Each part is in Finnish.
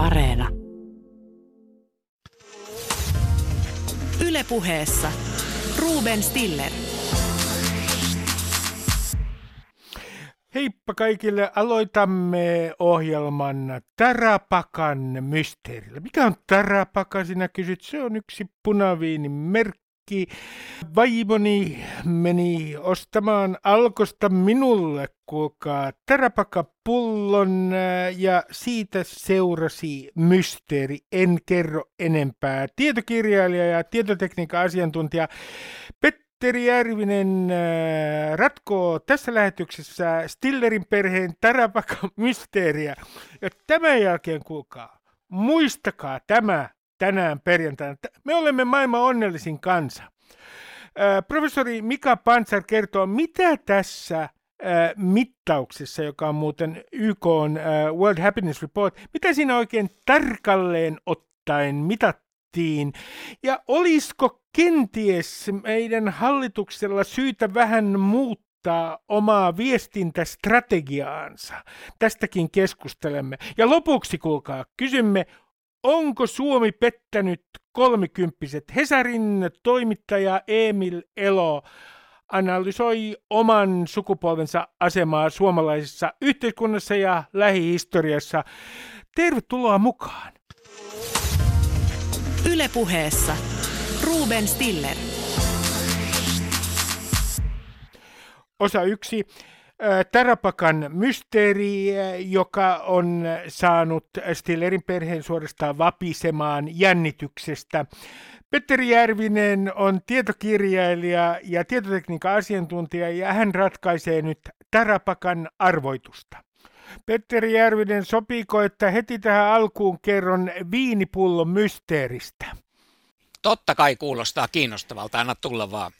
Areena. Ylepuheessa Ruben Stiller. Heippa kaikille. Aloitamme ohjelman Tarapakan mysteerillä. Mikä on Tarapaka, sinä kysyt? Se on yksi punaviinin merkki. Vaimoni meni ostamaan alkosta minulle, kuulkaa, Tarapaka-pullon ja siitä seurasi mysteeri. En kerro enempää. Tietokirjailija ja tietotekniikan asiantuntija Pet Petteri Järvinen äh, ratkoo tässä lähetyksessä Stillerin perheen Tarapaka mysteeriä. Ja tämän jälkeen, kuulkaa, muistakaa tämä tänään perjantaina. Me olemme maailman onnellisin kansa. Professori Mika Pantsar kertoo, mitä tässä mittauksessa, joka on muuten YK on World Happiness Report, mitä siinä oikein tarkalleen ottaen mitattiin. Ja olisiko kenties meidän hallituksella syytä vähän muuttaa omaa viestintästrategiaansa? Tästäkin keskustelemme. Ja lopuksi, kuulkaa, kysymme, onko Suomi pettänyt kolmikymppiset? Hesarin toimittaja Emil Elo analysoi oman sukupolvensa asemaa suomalaisessa yhteiskunnassa ja lähihistoriassa. Tervetuloa mukaan! Ylepuheessa Ruben Stiller. Osa yksi. Tarapakan mysteeri, joka on saanut Stillerin perheen suorastaan vapisemaan jännityksestä. Petteri Järvinen on tietokirjailija ja tietotekniikan asiantuntija ja hän ratkaisee nyt Tarapakan arvoitusta. Petteri Järvinen, sopiiko, että heti tähän alkuun kerron viinipullon mysteeristä? Totta kai kuulostaa kiinnostavalta, anna tulla vaan.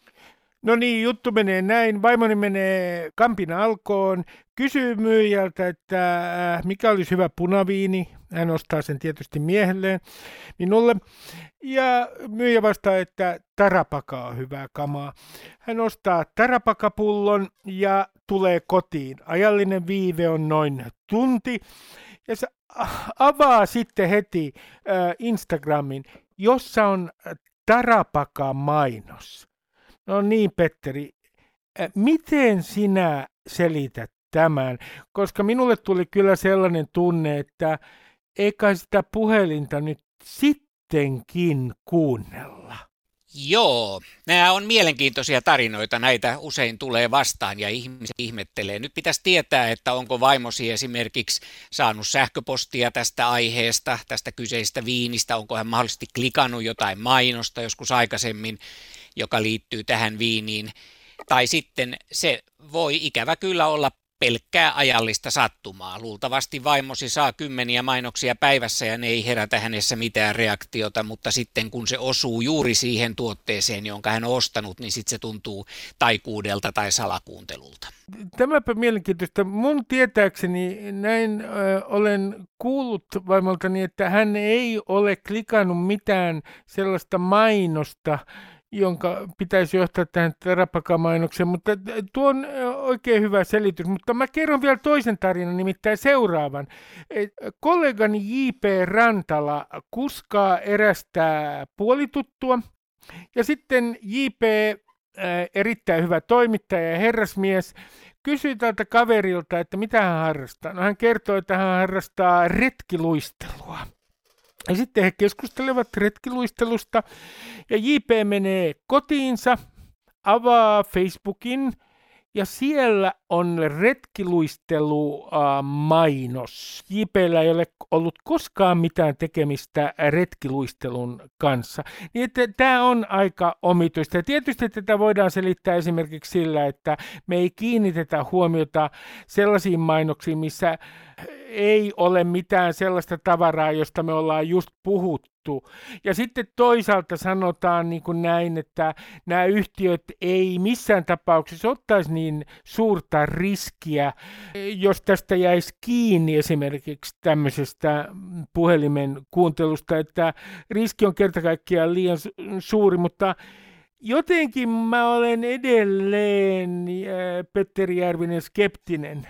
No niin, juttu menee näin. Vaimoni menee Kampin alkoon, kysyy myyjältä, että äh, mikä olisi hyvä punaviini. Hän ostaa sen tietysti miehelleen, minulle. Ja myyjä vastaa, että tarapaka on hyvää kamaa. Hän ostaa tarapakapullon ja tulee kotiin. Ajallinen viive on noin tunti. Ja se avaa sitten heti äh, Instagramin, jossa on tarapaka-mainos. No niin, Petteri, miten sinä selität tämän? Koska minulle tuli kyllä sellainen tunne, että eikä sitä puhelinta nyt sittenkin kuunnella. Joo, nämä on mielenkiintoisia tarinoita, näitä usein tulee vastaan ja ihmiset ihmettelee. Nyt pitäisi tietää, että onko vaimosi esimerkiksi saanut sähköpostia tästä aiheesta, tästä kyseisestä viinistä, onko hän mahdollisesti klikannut jotain mainosta joskus aikaisemmin, joka liittyy tähän viiniin. Tai sitten se voi ikävä kyllä olla pelkkää ajallista sattumaa. Luultavasti vaimosi saa kymmeniä mainoksia päivässä ja ne ei herätä hänessä mitään reaktiota, mutta sitten kun se osuu juuri siihen tuotteeseen, jonka hän on ostanut, niin sitten se tuntuu taikuudelta tai salakuuntelulta. Tämäpä mielenkiintoista. Mun tietääkseni näin ö, olen kuullut vaimoltani, että hän ei ole klikannut mitään sellaista mainosta, jonka pitäisi johtaa tähän terapakamainokseen, mutta tuo on oikein hyvä selitys. Mutta mä kerron vielä toisen tarinan, nimittäin seuraavan. Kollegani J.P. Rantala kuskaa erästä puolituttua, ja sitten J.P. erittäin hyvä toimittaja ja herrasmies, kysyi tältä kaverilta, että mitä hän harrastaa. No hän kertoi, että hän harrastaa retkiluistelua. Ja sitten he keskustelevat retkiluistelusta ja JP menee kotiinsa, avaa Facebookin ja siellä on retkiluistelu äh, mainos. JPllä ei ole ollut koskaan mitään tekemistä retkiluistelun kanssa. Niin tämä on aika omituista. Ja tietysti tätä voidaan selittää esimerkiksi sillä, että me ei kiinnitetä huomiota sellaisiin mainoksiin, missä ei ole mitään sellaista tavaraa, josta me ollaan just puhuttu. Ja sitten toisaalta sanotaan niin kuin näin, että nämä yhtiöt ei missään tapauksessa ottaisi niin suurta riskiä, jos tästä jäisi kiinni esimerkiksi tämmöisestä puhelimen kuuntelusta, että riski on kerta kaikkiaan liian suuri, mutta jotenkin mä olen edelleen Petteri Järvinen skeptinen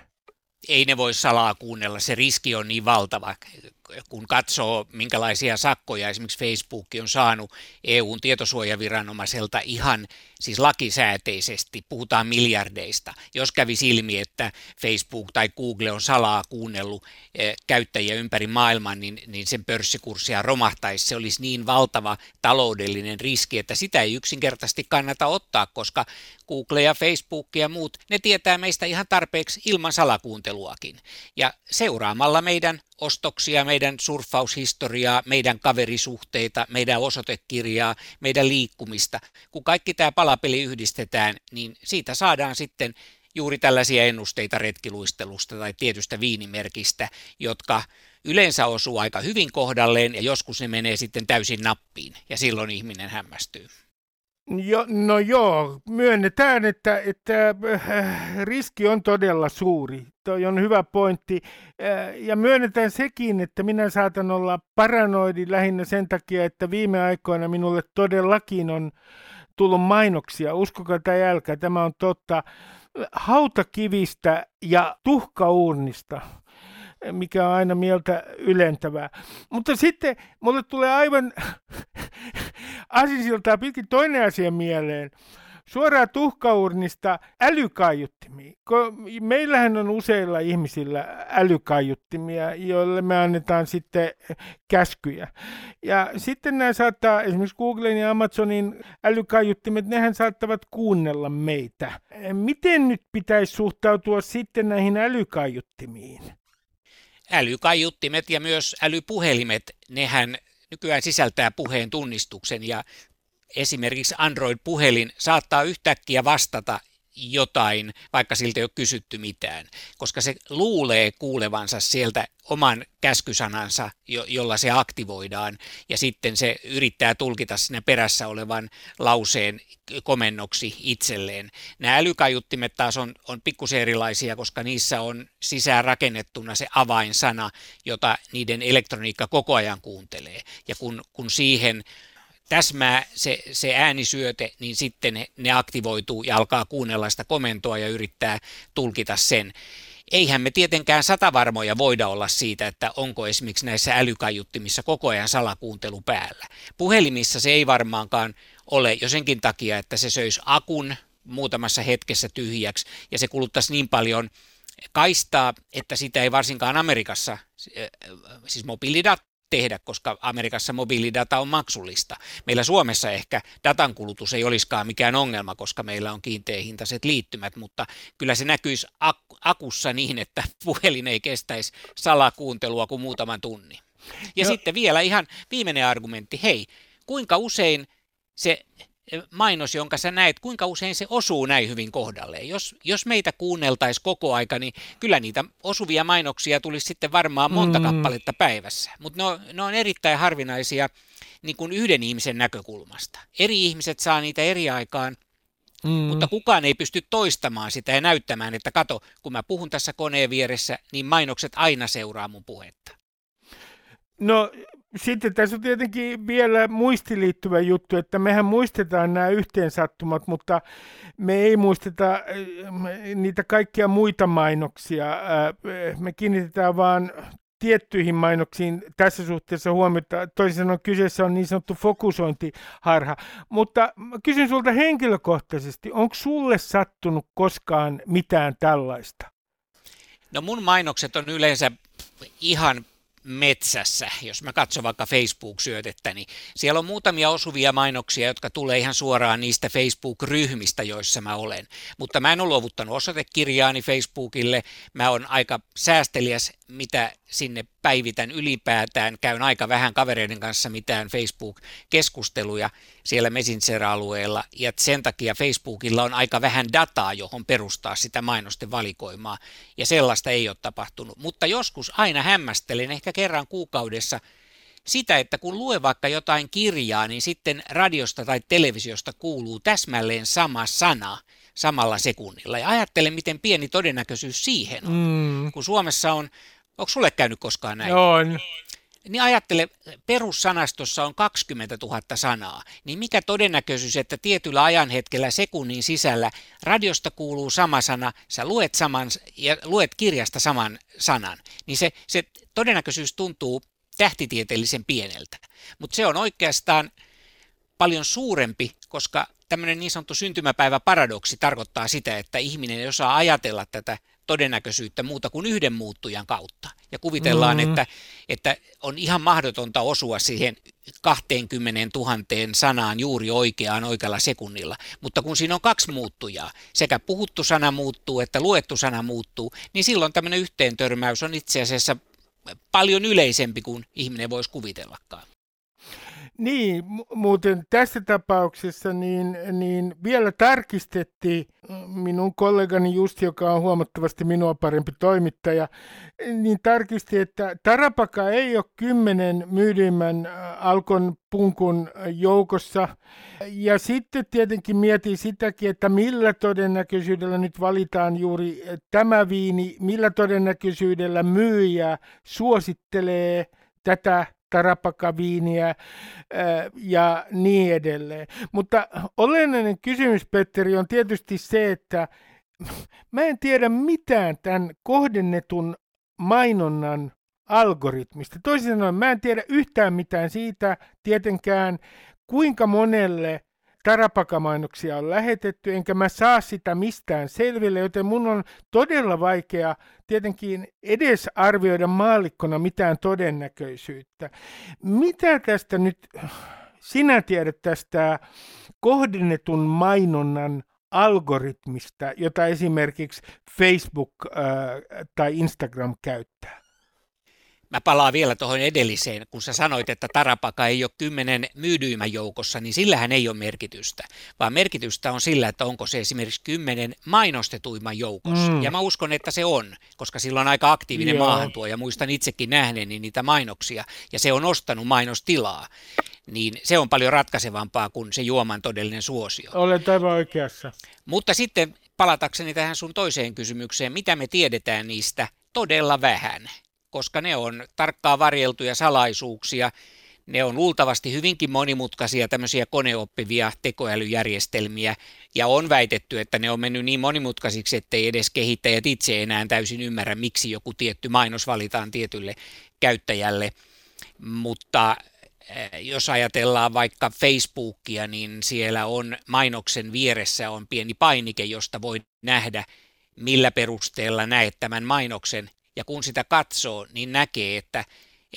ei ne voi salaa kuunnella, se riski on niin valtava. Kun katsoo, minkälaisia sakkoja esimerkiksi Facebook on saanut EUn tietosuojaviranomaiselta ihan siis lakisääteisesti, puhutaan miljardeista. Jos kävi ilmi, että Facebook tai Google on salaa kuunnellut eh, käyttäjiä ympäri maailman, niin, niin sen pörssikurssia romahtaisi. Se olisi niin valtava taloudellinen riski, että sitä ei yksinkertaisesti kannata ottaa, koska Google ja Facebook ja muut, ne tietää meistä ihan tarpeeksi ilman salakuunteluakin. Ja seuraamalla meidän ostoksia, meidän surffaushistoriaa, meidän kaverisuhteita, meidän osoitekirjaa, meidän liikkumista. Kun kaikki tämä palapeli yhdistetään, niin siitä saadaan sitten juuri tällaisia ennusteita retkiluistelusta tai tietystä viinimerkistä, jotka yleensä osuu aika hyvin kohdalleen ja joskus ne menee sitten täysin nappiin ja silloin ihminen hämmästyy. Jo, no joo, myönnetään, että, että äh, riski on todella suuri. Toi on hyvä pointti. Äh, ja myönnetään sekin, että minä saatan olla paranoidi lähinnä sen takia, että viime aikoina minulle todellakin on tullut mainoksia. Uskokaa tai älkää, tämä on totta. Hautakivistä ja tuhkauurnista mikä on aina mieltä ylentävää. Mutta sitten mulle tulee aivan asisiltaa pitkin toinen asia mieleen. Suoraan tuhkaurnista älykaiuttimiin. Meillähän on useilla ihmisillä älykaiuttimia, joille me annetaan sitten käskyjä. Ja sitten nämä saattaa, esimerkiksi Googlen ja Amazonin älykaiuttimet, nehän saattavat kuunnella meitä. Miten nyt pitäisi suhtautua sitten näihin älykaiuttimiin? Älykaiuttimet ja myös älypuhelimet, nehän nykyään sisältää puheen tunnistuksen ja esimerkiksi Android-puhelin saattaa yhtäkkiä vastata jotain, vaikka siltä ei ole kysytty mitään, koska se luulee kuulevansa sieltä oman käskysanansa, jo- jolla se aktivoidaan, ja sitten se yrittää tulkita sinne perässä olevan lauseen komennoksi itselleen. Nämä älykaiuttimet taas on, on pikkusen erilaisia, koska niissä on sisään rakennettuna se avainsana, jota niiden elektroniikka koko ajan kuuntelee. Ja kun, kun siihen täsmää se, se äänisyöte, niin sitten ne, ne aktivoituu ja alkaa kuunnella sitä komentoa ja yrittää tulkita sen. Eihän me tietenkään satavarmoja voida olla siitä, että onko esimerkiksi näissä älykaiuttimissa koko ajan salakuuntelu päällä. Puhelimissa se ei varmaankaan ole jo senkin takia, että se söisi akun muutamassa hetkessä tyhjäksi ja se kuluttaisi niin paljon kaistaa, että sitä ei varsinkaan Amerikassa, siis mobiilidat tehdä, koska Amerikassa mobiilidata on maksullista. Meillä Suomessa ehkä datan kulutus ei olisikaan mikään ongelma, koska meillä on kiinteähintaiset liittymät, mutta kyllä se näkyisi ak- akussa niin, että puhelin ei kestäisi salakuuntelua kuin muutaman tunnin. Ja no. sitten vielä ihan viimeinen argumentti, hei, kuinka usein se mainos, jonka sä näet, kuinka usein se osuu näin hyvin kohdalleen. Jos, jos meitä kuunneltaisiin koko aika, niin kyllä niitä osuvia mainoksia tulisi sitten varmaan monta mm. kappaletta päivässä. Mutta ne, ne on erittäin harvinaisia niin kuin yhden ihmisen näkökulmasta. Eri ihmiset saa niitä eri aikaan, mm. mutta kukaan ei pysty toistamaan sitä ja näyttämään, että kato, kun mä puhun tässä koneen vieressä, niin mainokset aina seuraa mun puhetta. No sitten tässä on tietenkin vielä muistiliittyvä juttu, että mehän muistetaan nämä yhteensattumat, mutta me ei muisteta äh, niitä kaikkia muita mainoksia. Äh, me kiinnitetään vaan tiettyihin mainoksiin tässä suhteessa huomiota. Toisin sanoen kyseessä on niin sanottu fokusointiharha. Mutta kysyn sulta henkilökohtaisesti, onko sulle sattunut koskaan mitään tällaista? No mun mainokset on yleensä ihan metsässä, jos mä katson vaikka Facebook-syötettä, niin siellä on muutamia osuvia mainoksia, jotka tulee ihan suoraan niistä Facebook-ryhmistä, joissa mä olen. Mutta mä en ole luovuttanut osoitekirjaani Facebookille, mä oon aika säästeliäs, mitä sinne päivitän ylipäätään. Käyn aika vähän kavereiden kanssa mitään Facebook-keskusteluja siellä Messenger-alueella, ja sen takia Facebookilla on aika vähän dataa, johon perustaa sitä mainosten valikoimaa, ja sellaista ei ole tapahtunut. Mutta joskus aina hämmästelen, ehkä kerran kuukaudessa, sitä, että kun lue vaikka jotain kirjaa, niin sitten radiosta tai televisiosta kuuluu täsmälleen sama sana samalla sekunnilla. Ja ajattelen, miten pieni todennäköisyys siihen on. Mm. Kun Suomessa on Onko sulle käynyt koskaan näin? On. Niin ajattele, perussanastossa on 20 000 sanaa, niin mikä todennäköisyys, että tietyllä ajanhetkellä sekunnin sisällä radiosta kuuluu sama sana, sä luet, saman, ja luet kirjasta saman sanan, niin se, se todennäköisyys tuntuu tähtitieteellisen pieneltä. Mutta se on oikeastaan paljon suurempi, koska tämmöinen niin sanottu syntymäpäiväparadoksi tarkoittaa sitä, että ihminen ei osaa ajatella tätä todennäköisyyttä muuta kuin yhden muuttujan kautta. Ja kuvitellaan, mm. että, että on ihan mahdotonta osua siihen 20 000 sanaan juuri oikeaan oikealla sekunnilla. Mutta kun siinä on kaksi muuttujaa, sekä puhuttu sana muuttuu että luettu sana muuttuu, niin silloin tämmöinen yhteentörmäys on itse asiassa paljon yleisempi kuin ihminen voisi kuvitellakaan. Niin, muuten tässä tapauksessa niin, niin vielä tarkistettiin minun kollegani Justi, joka on huomattavasti minua parempi toimittaja, niin tarkisti, että Tarapaka ei ole kymmenen myydyimmän Alkon punkun joukossa. Ja sitten tietenkin mietin sitäkin, että millä todennäköisyydellä nyt valitaan juuri tämä viini, millä todennäköisyydellä myyjä suosittelee tätä tarapakaviiniä ja niin edelleen. Mutta olennainen kysymys, Petteri, on tietysti se, että mä en tiedä mitään tämän kohdennetun mainonnan algoritmista. Toisin sanoen, mä en tiedä yhtään mitään siitä tietenkään, kuinka monelle tarapakamainoksia on lähetetty, enkä mä saa sitä mistään selville, joten mun on todella vaikea tietenkin edes arvioida maallikkona mitään todennäköisyyttä. Mitä tästä nyt sinä tiedät tästä kohdennetun mainonnan algoritmista, jota esimerkiksi Facebook äh, tai Instagram käyttää? Mä palaan vielä tuohon edelliseen, kun sä sanoit, että Tarapaka ei ole kymmenen myydyimmän joukossa, niin sillähän ei ole merkitystä, vaan merkitystä on sillä, että onko se esimerkiksi kymmenen mainostetuimman joukossa. Mm. Ja mä uskon, että se on, koska sillä on aika aktiivinen Joo. maahantuo, ja muistan itsekin nähneeni niitä mainoksia, ja se on ostanut mainostilaa. Niin se on paljon ratkaisevampaa kuin se juoman todellinen suosio. Olet aivan oikeassa. Mutta sitten palatakseni tähän sun toiseen kysymykseen, mitä me tiedetään niistä todella vähän koska ne on tarkkaan varjeltuja salaisuuksia. Ne on luultavasti hyvinkin monimutkaisia tämmöisiä koneoppivia tekoälyjärjestelmiä, ja on väitetty, että ne on mennyt niin monimutkaisiksi, ettei edes kehittäjät itse enää täysin ymmärrä, miksi joku tietty mainos valitaan tietylle käyttäjälle. Mutta eh, jos ajatellaan vaikka Facebookia, niin siellä on mainoksen vieressä on pieni painike, josta voi nähdä, millä perusteella näet tämän mainoksen ja kun sitä katsoo, niin näkee, että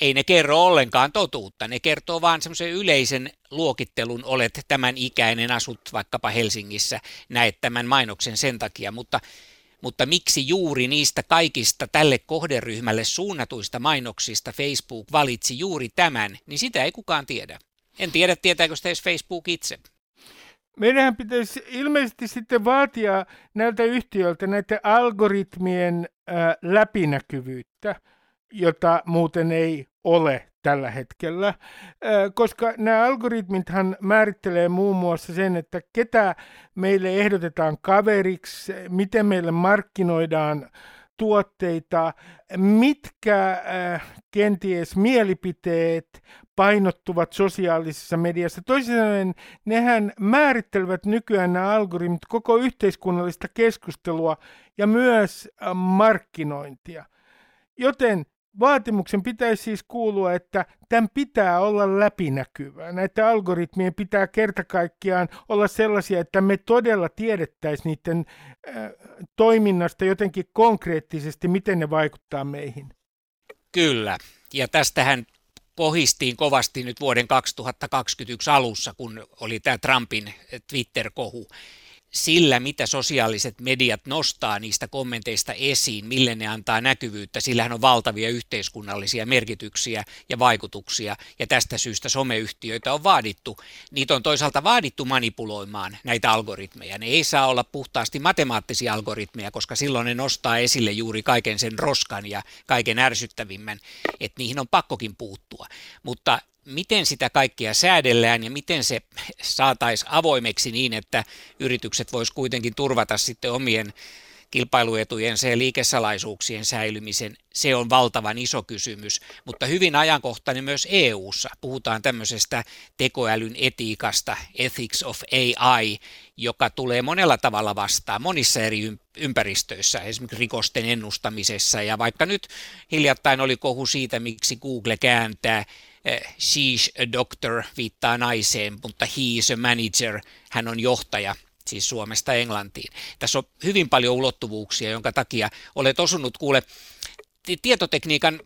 ei ne kerro ollenkaan totuutta. Ne kertoo vaan semmoisen yleisen luokittelun, olet tämän ikäinen, asut vaikkapa Helsingissä, näet tämän mainoksen sen takia, mutta, mutta miksi juuri niistä kaikista tälle kohderyhmälle suunnatuista mainoksista Facebook valitsi juuri tämän, niin sitä ei kukaan tiedä. En tiedä, tietääkö sitä edes Facebook itse. Meidän pitäisi ilmeisesti sitten vaatia näiltä yhtiöiltä näiden algoritmien läpinäkyvyyttä, jota muuten ei ole tällä hetkellä, koska nämä algoritmithan määrittelee muun muassa sen, että ketä meille ehdotetaan kaveriksi, miten meille markkinoidaan tuotteita, mitkä äh, kenties mielipiteet painottuvat sosiaalisessa mediassa. Toisin sanoen, nehän määrittelevät nykyään nämä algoritmit koko yhteiskunnallista keskustelua ja myös äh, markkinointia. Joten vaatimuksen pitäisi siis kuulua, että tämän pitää olla läpinäkyvää. Näitä algoritmien pitää kerta kaikkiaan olla sellaisia, että me todella tiedettäisiin niiden äh, toiminnasta jotenkin konkreettisesti, miten ne vaikuttaa meihin. Kyllä, ja tästähän kohistiin kovasti nyt vuoden 2021 alussa, kun oli tämä Trumpin Twitter-kohu sillä, mitä sosiaaliset mediat nostaa niistä kommenteista esiin, mille ne antaa näkyvyyttä, sillähän on valtavia yhteiskunnallisia merkityksiä ja vaikutuksia, ja tästä syystä someyhtiöitä on vaadittu. Niitä on toisaalta vaadittu manipuloimaan näitä algoritmeja. Ne ei saa olla puhtaasti matemaattisia algoritmeja, koska silloin ne nostaa esille juuri kaiken sen roskan ja kaiken ärsyttävimmän, että niihin on pakkokin puuttua. Mutta miten sitä kaikkea säädellään ja miten se saataisiin avoimeksi niin, että yritykset vois kuitenkin turvata sitten omien kilpailuetujensa ja liikesalaisuuksien säilymisen, se on valtavan iso kysymys, mutta hyvin ajankohtainen myös EU:ssa. Puhutaan tämmöisestä tekoälyn etiikasta, ethics of AI, joka tulee monella tavalla vastaan monissa eri ympäristöissä, esimerkiksi rikosten ennustamisessa. Ja vaikka nyt hiljattain oli kohu siitä, miksi Google kääntää she's a doctor viittaa naiseen, mutta he is a manager, hän on johtaja siis Suomesta Englantiin. Tässä on hyvin paljon ulottuvuuksia, jonka takia olet osunut kuule tietotekniikan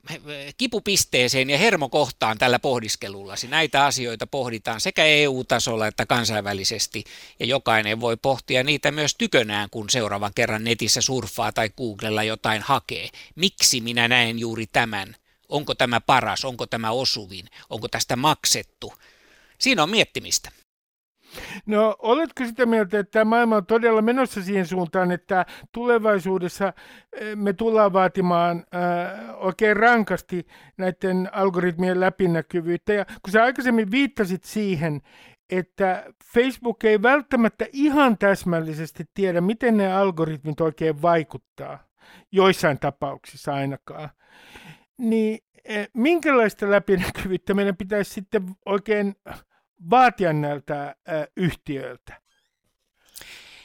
kipupisteeseen ja hermokohtaan tällä pohdiskelullasi. Näitä asioita pohditaan sekä EU-tasolla että kansainvälisesti, ja jokainen voi pohtia niitä myös tykönään, kun seuraavan kerran netissä surffaa tai Googlella jotain hakee. Miksi minä näen juuri tämän? Onko tämä paras? Onko tämä osuvin? Onko tästä maksettu? Siinä on miettimistä. No oletko sitä mieltä, että maailma on todella menossa siihen suuntaan, että tulevaisuudessa eh, me tullaan vaatimaan äh, oikein rankasti näiden algoritmien läpinäkyvyyttä. Ja kun sä aikaisemmin viittasit siihen, että Facebook ei välttämättä ihan täsmällisesti tiedä, miten ne algoritmit oikein vaikuttaa, joissain tapauksissa ainakaan, niin eh, minkälaista läpinäkyvyyttä meidän pitäisi sitten oikein vaatia näiltä yhtiöiltä.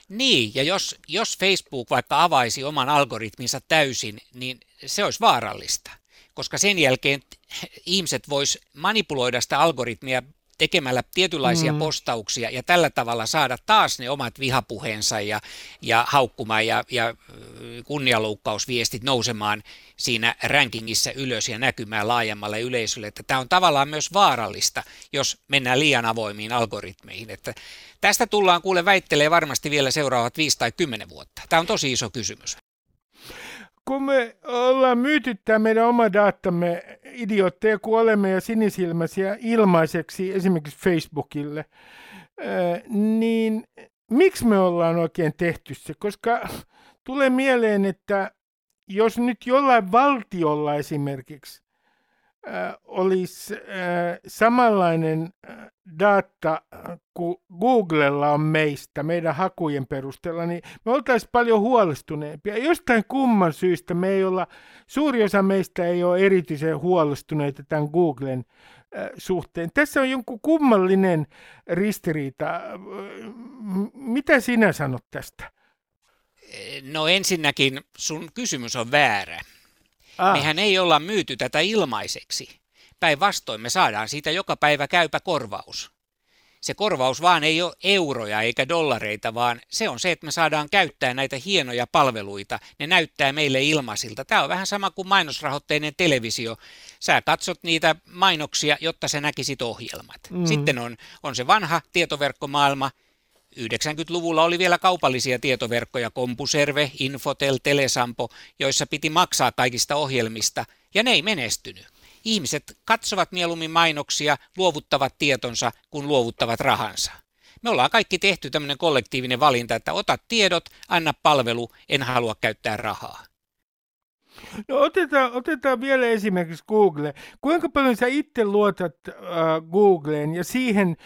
Niin, ja jos, jos Facebook vaikka avaisi oman algoritminsa täysin, niin se olisi vaarallista, koska sen jälkeen ihmiset vois manipuloida sitä algoritmia tekemällä tietynlaisia mm. postauksia ja tällä tavalla saada taas ne omat vihapuheensa ja, ja haukkuma ja, ja kunnianloukkausviestit nousemaan siinä rankingissa ylös ja näkymään laajemmalle yleisölle. Että tämä on tavallaan myös vaarallista, jos mennään liian avoimiin algoritmeihin. Että tästä tullaan kuule väittelee varmasti vielä seuraavat viisi tai kymmenen vuotta. Tämä on tosi iso kysymys kun me ollaan myyty tämä meidän oma datamme idiootteja, kun olemme ja sinisilmäisiä ilmaiseksi esimerkiksi Facebookille, niin miksi me ollaan oikein tehty se? Koska tulee mieleen, että jos nyt jollain valtiolla esimerkiksi olisi samanlainen data kuin Googlella on meistä, meidän hakujen perusteella, niin me oltaisiin paljon huolestuneempia. Jostain kumman syystä me ei olla, suuri osa meistä ei ole erityisen huolestuneita tämän Googlen suhteen. Tässä on jonkun kummallinen ristiriita. Mitä sinä sanot tästä? No ensinnäkin sun kysymys on väärä. Ah. Mehän ei olla myyty tätä ilmaiseksi. Päinvastoin me saadaan siitä joka päivä käypä korvaus. Se korvaus vaan ei ole euroja eikä dollareita, vaan se on se, että me saadaan käyttää näitä hienoja palveluita. Ne näyttää meille ilmaisilta. Tämä on vähän sama kuin mainosrahoitteinen televisio. Sä katsot niitä mainoksia, jotta sä näkisit ohjelmat. Mm. Sitten on, on se vanha tietoverkkomaailma, 90-luvulla oli vielä kaupallisia tietoverkkoja, Kompuserve, Infotel, Telesampo, joissa piti maksaa kaikista ohjelmista, ja ne ei menestynyt. Ihmiset katsovat mieluummin mainoksia, luovuttavat tietonsa, kun luovuttavat rahansa. Me ollaan kaikki tehty tämmöinen kollektiivinen valinta, että ota tiedot, anna palvelu, en halua käyttää rahaa. No otetaan, otetaan vielä esimerkiksi Google. Kuinka paljon sä itse luotat äh, Googleen ja siihen,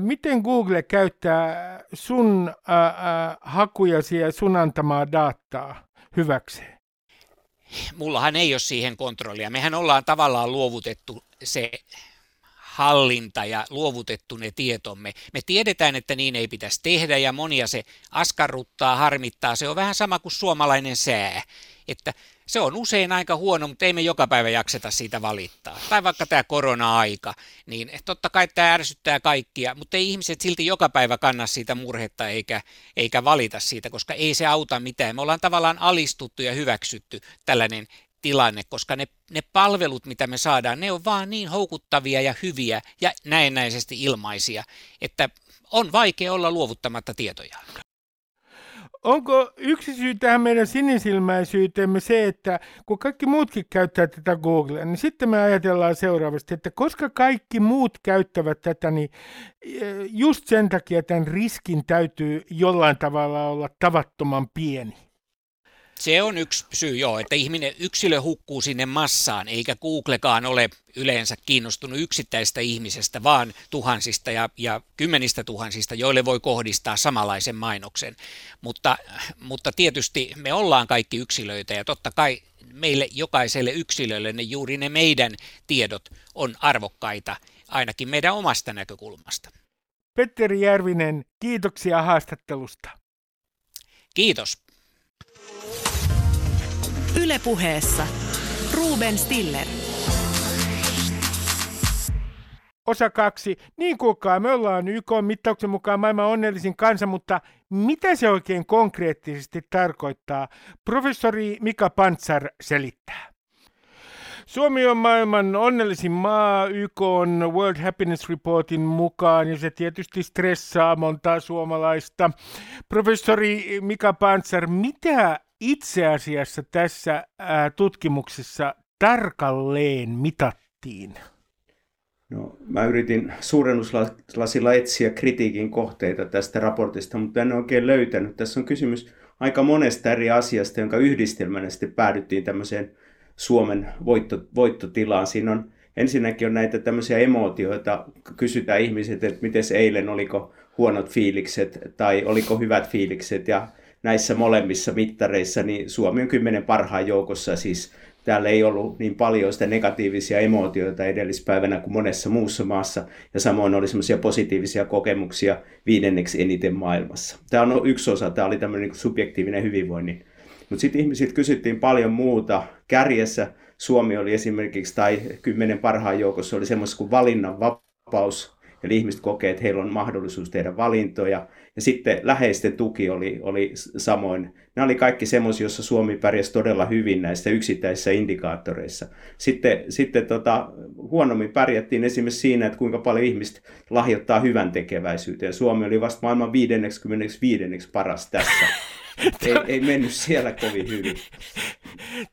miten Google käyttää sun äh, hakujasi ja sun antamaa dataa hyväkseen? Mullahan ei ole siihen kontrollia. Mehän ollaan tavallaan luovutettu se hallinta ja luovutettu ne tietomme. Me tiedetään, että niin ei pitäisi tehdä ja monia se askarruttaa, harmittaa. Se on vähän sama kuin suomalainen sää, että se on usein aika huono, mutta ei me joka päivä jakseta siitä valittaa. Tai vaikka tämä korona-aika, niin totta kai tämä ärsyttää kaikkia, mutta ei ihmiset silti joka päivä kanna siitä murhetta eikä, eikä valita siitä, koska ei se auta mitään. Me ollaan tavallaan alistuttu ja hyväksytty tällainen tilanne, koska ne, ne palvelut, mitä me saadaan, ne on vaan niin houkuttavia ja hyviä ja näennäisesti ilmaisia, että on vaikea olla luovuttamatta tietoja. Onko yksi syy tähän meidän sinisilmäisyyteemme se, että kun kaikki muutkin käyttää tätä Googlea, niin sitten me ajatellaan seuraavasti, että koska kaikki muut käyttävät tätä, niin eh, just sen takia tämän riskin täytyy jollain tavalla olla tavattoman pieni. Se on yksi syy, joo, että ihminen, yksilö hukkuu sinne massaan, eikä Googlekaan ole yleensä kiinnostunut yksittäistä ihmisestä, vaan tuhansista ja, ja kymmenistä tuhansista, joille voi kohdistaa samanlaisen mainoksen. Mutta, mutta tietysti me ollaan kaikki yksilöitä ja totta kai meille jokaiselle yksilölle ne juuri ne meidän tiedot on arvokkaita, ainakin meidän omasta näkökulmasta. Petteri Järvinen, kiitoksia haastattelusta. Kiitos. Ylepuheessa Ruben Stiller. Osa kaksi. Niin kuulkaa, me ollaan YK mittauksen mukaan maailman onnellisin kansa, mutta mitä se oikein konkreettisesti tarkoittaa? Professori Mika Pantsar selittää. Suomi on maailman onnellisin maa YK on World Happiness Reportin mukaan ja se tietysti stressaa montaa suomalaista. Professori Mika Pantsar, mitä itse asiassa tässä tutkimuksessa tarkalleen mitattiin? No, mä yritin suurennuslasilla etsiä kritiikin kohteita tästä raportista, mutta en oikein löytänyt. Tässä on kysymys aika monesta eri asiasta, jonka yhdistelmänä sitten päädyttiin tämmöiseen Suomen voitto, voittotilaan. Siinä on ensinnäkin on näitä tämmöisiä emootioita, kysytään ihmiset, että miten eilen, oliko huonot fiilikset tai oliko hyvät fiilikset ja näissä molemmissa mittareissa niin Suomi on kymmenen parhaan joukossa, siis täällä ei ollut niin paljon sitä negatiivisia emootioita edellispäivänä kuin monessa muussa maassa, ja samoin oli semmoisia positiivisia kokemuksia viidenneksi eniten maailmassa. Tämä on yksi osa, tämä oli tämmöinen niin subjektiivinen hyvinvoinnin. Mutta sitten ihmisiltä kysyttiin paljon muuta. Kärjessä Suomi oli esimerkiksi, tai kymmenen parhaan joukossa oli semmoista kuin valinnanvapaus, eli ihmiset kokee, että heillä on mahdollisuus tehdä valintoja. Ja sitten läheisten tuki oli, oli samoin. Nämä oli kaikki semmoisia, joissa Suomi pärjäsi todella hyvin näissä yksittäisissä indikaattoreissa. Sitten, sitten tota, huonommin pärjättiin esimerkiksi siinä, että kuinka paljon ihmiset lahjoittaa hyvän tekeväisyyteen. Suomi oli vasta maailman 55. paras tässä. ei, ei mennyt siellä kovin hyvin.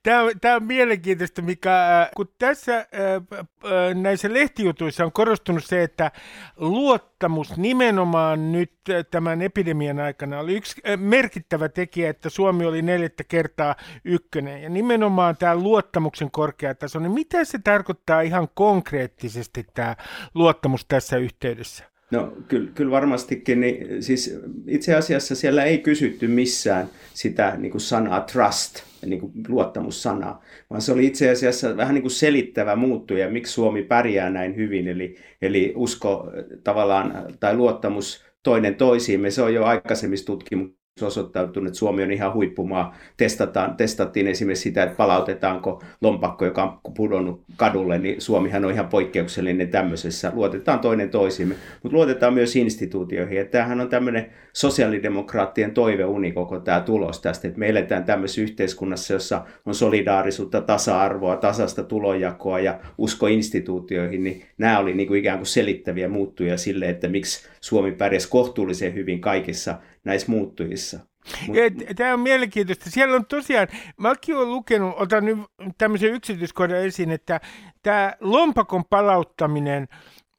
Tämä on, tämä on mielenkiintoista, mikä äh, kun tässä äh, äh, näissä lehtijutuissa on korostunut se, että luottamus nimenomaan nyt tämän epidemian aikana oli yksi merkittävä tekijä, että Suomi oli neljättä kertaa ykkönen. Ja nimenomaan tämä luottamuksen korkea taso, niin mitä se tarkoittaa ihan konkreettisesti tämä luottamus tässä yhteydessä? No kyllä, kyllä varmastikin. Niin, siis itse asiassa siellä ei kysytty missään sitä niin kuin sanaa trust, niin kuin luottamussanaa, vaan se oli itse asiassa vähän niin kuin selittävä muuttuja, miksi Suomi pärjää näin hyvin. Eli, eli usko tavallaan tai luottamus toinen toisiimme, se on jo aikaisemmissa tutkimuksissa osoittautunut, että Suomi on ihan huippumaa. Testataan, testattiin esimerkiksi sitä, että palautetaanko lompakko, joka on pudonnut kadulle, niin Suomihan on ihan poikkeuksellinen tämmöisessä. Luotetaan toinen toisimme, mutta luotetaan myös instituutioihin. Että tämähän on tämmöinen sosiaalidemokraattien toiveuni koko tämä tulos tästä, että me eletään tämmöisessä yhteiskunnassa, jossa on solidaarisuutta, tasa-arvoa, tasasta tulonjakoa ja usko instituutioihin, niin nämä oli niin kuin ikään kuin selittäviä muuttuja sille, että miksi Suomi pärjäsi kohtuullisen hyvin kaikissa näissä muuttujissa. Mut... Tämä on mielenkiintoista. Siellä on tosiaan, mäkin olen lukenut, otan nyt tämmöisen yksityiskohdan esiin, että tämä lompakon palauttaminen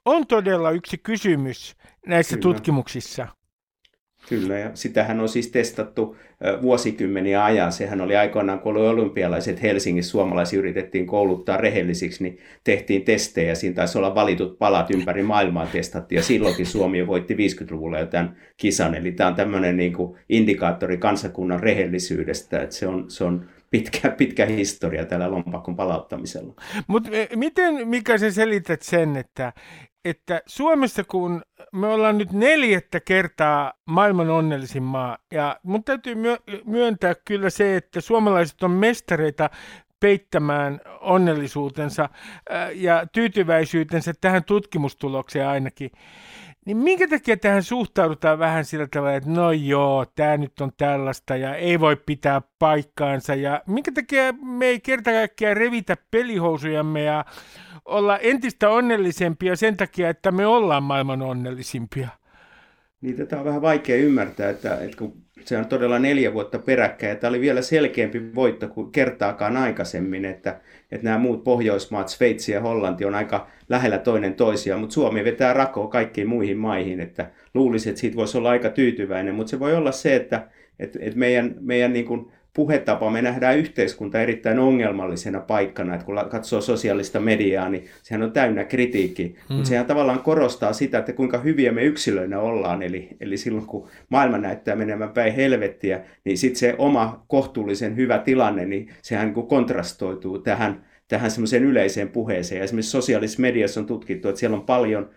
on todella yksi kysymys näissä Kyllä. tutkimuksissa. Kyllä, ja sitähän on siis testattu vuosikymmeniä ajan. Sehän oli aikoinaan, kun oli olympialaiset Helsingissä, suomalaisia yritettiin kouluttaa rehellisiksi, niin tehtiin testejä. Siinä taisi olla valitut palat ympäri maailmaa testattiin, ja silloinkin Suomi voitti 50-luvulla jo tämän kisan. Eli tämä on tämmöinen niin kuin indikaattori kansakunnan rehellisyydestä, että se on, se on pitkä, pitkä historia tällä lompakon palauttamisella. Mutta miten, mikä se selität sen, että, että Suomessa kun me ollaan nyt neljättä kertaa maailman onnellisin maa, ja mun täytyy myöntää kyllä se, että suomalaiset on mestareita peittämään onnellisuutensa ja tyytyväisyytensä tähän tutkimustulokseen ainakin. Niin minkä takia tähän suhtaudutaan vähän sillä tavalla, että no joo, tämä nyt on tällaista ja ei voi pitää paikkaansa ja minkä takia me ei kerta kaikkiaan revitä pelihousujamme ja olla entistä onnellisempia sen takia, että me ollaan maailman onnellisimpia? Niin tätä on vähän vaikea ymmärtää, että, että kun se on todella neljä vuotta peräkkäin, ja tämä oli vielä selkeämpi voitto kuin kertaakaan aikaisemmin, että, että nämä muut Pohjoismaat, Sveitsi ja Hollanti on aika lähellä toinen toisiaan, mutta Suomi vetää rakoa kaikkiin muihin maihin, että luulisi, että siitä voisi olla aika tyytyväinen, mutta se voi olla se, että, että, että meidän, meidän niin kuin puhetapa, me nähdään yhteiskunta erittäin ongelmallisena paikkana, että kun katsoo sosiaalista mediaa, niin sehän on täynnä kritiikki, mm. mutta sehän tavallaan korostaa sitä, että kuinka hyviä me yksilöinä ollaan, eli, eli silloin kun maailma näyttää menemään päin helvettiä, niin sitten se oma kohtuullisen hyvä tilanne, niin sehän niin kontrastoituu tähän, tähän semmoiseen yleiseen puheeseen. Ja esimerkiksi sosiaalisessa mediassa on tutkittu, että siellä on paljon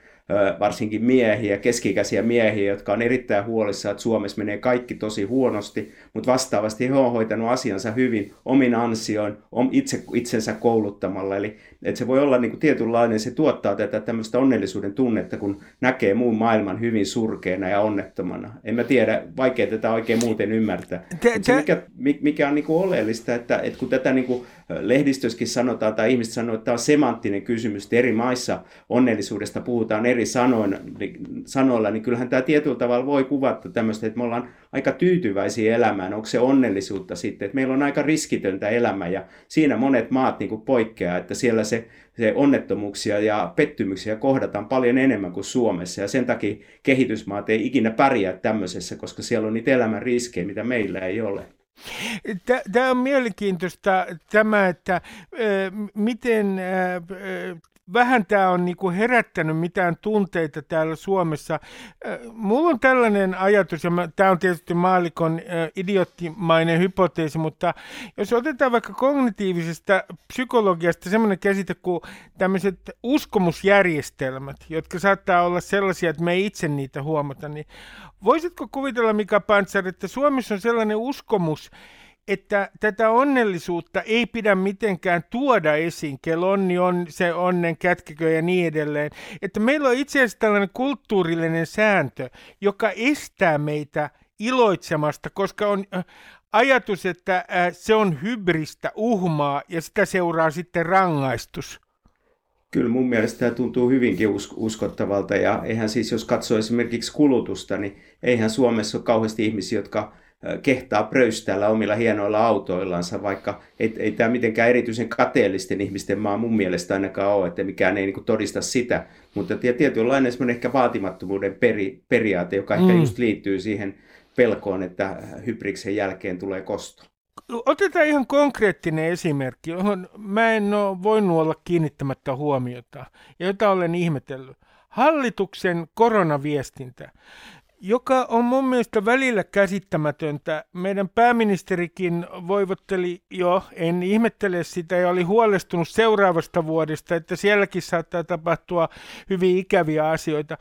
varsinkin miehiä, keskikäisiä miehiä, jotka on erittäin huolissaan, että Suomessa menee kaikki tosi huonosti, mutta vastaavasti he on hoitanut asiansa hyvin omin ansioin, itse, itsensä kouluttamalla. Eli että se voi olla niin kuin tietynlainen, se tuottaa tätä tämmöistä onnellisuuden tunnetta, kun näkee muun maailman hyvin surkeana ja onnettomana. En mä tiedä, vaikea tätä oikein muuten ymmärtää. Te, te... mikä, mikä on niin kuin oleellista, että, että kun tätä niin kuin lehdistössäkin sanotaan, tai ihmiset sanoo, että tämä on semanttinen kysymys, että eri maissa onnellisuudesta puhutaan eri sanoilla, sanoilla, niin kyllähän tämä tietyllä tavalla voi kuvata tämmöistä, että me ollaan aika tyytyväisiä elämään. Onko se onnellisuutta sitten, että meillä on aika riskitöntä elämä, ja siinä monet maat niin kuin poikkeaa, että siellä se, se onnettomuuksia ja pettymyksiä kohdataan paljon enemmän kuin Suomessa, ja sen takia kehitysmaat ei ikinä pärjää tämmöisessä, koska siellä on niitä elämän riskejä, mitä meillä ei ole. Tämä on mielenkiintoista tämä, että miten vähän tämä on niinku herättänyt mitään tunteita täällä Suomessa. Mulla on tällainen ajatus, ja tämä on tietysti maalikon idiottimainen hypoteesi, mutta jos otetaan vaikka kognitiivisesta psykologiasta semmoinen käsite kuin tämmöiset uskomusjärjestelmät, jotka saattaa olla sellaisia, että me ei itse niitä huomata, niin voisitko kuvitella, Mika Pantsar, että Suomessa on sellainen uskomus, että tätä onnellisuutta ei pidä mitenkään tuoda esiin, kello onni on se onnen kätkekö ja niin edelleen. Että meillä on itse asiassa tällainen kulttuurillinen sääntö, joka estää meitä iloitsemasta, koska on äh, ajatus, että äh, se on hybristä uhmaa ja sitä seuraa sitten rangaistus. Kyllä mun mielestä tämä tuntuu hyvinkin uskottavalta ja eihän siis jos katsoo esimerkiksi kulutusta, niin eihän Suomessa ole kauheasti ihmisiä, jotka kehtaa pröystäällä omilla hienoilla autoillansa, vaikka ei, ei tämä mitenkään erityisen kateellisten ihmisten maa mun mielestä ainakaan ole, että mikään ei niin todista sitä, mutta tietynlainen semmoinen ehkä vaatimattomuuden peri, periaate, joka mm. ehkä just liittyy siihen pelkoon, että hybriksen jälkeen tulee kosto. Otetaan ihan konkreettinen esimerkki, johon mä en ole voinut olla kiinnittämättä huomiota, ja jota olen ihmetellyt. Hallituksen koronaviestintä joka on mun mielestä välillä käsittämätöntä. Meidän pääministerikin voivotteli jo, en ihmettele sitä, ja oli huolestunut seuraavasta vuodesta, että sielläkin saattaa tapahtua hyvin ikäviä asioita.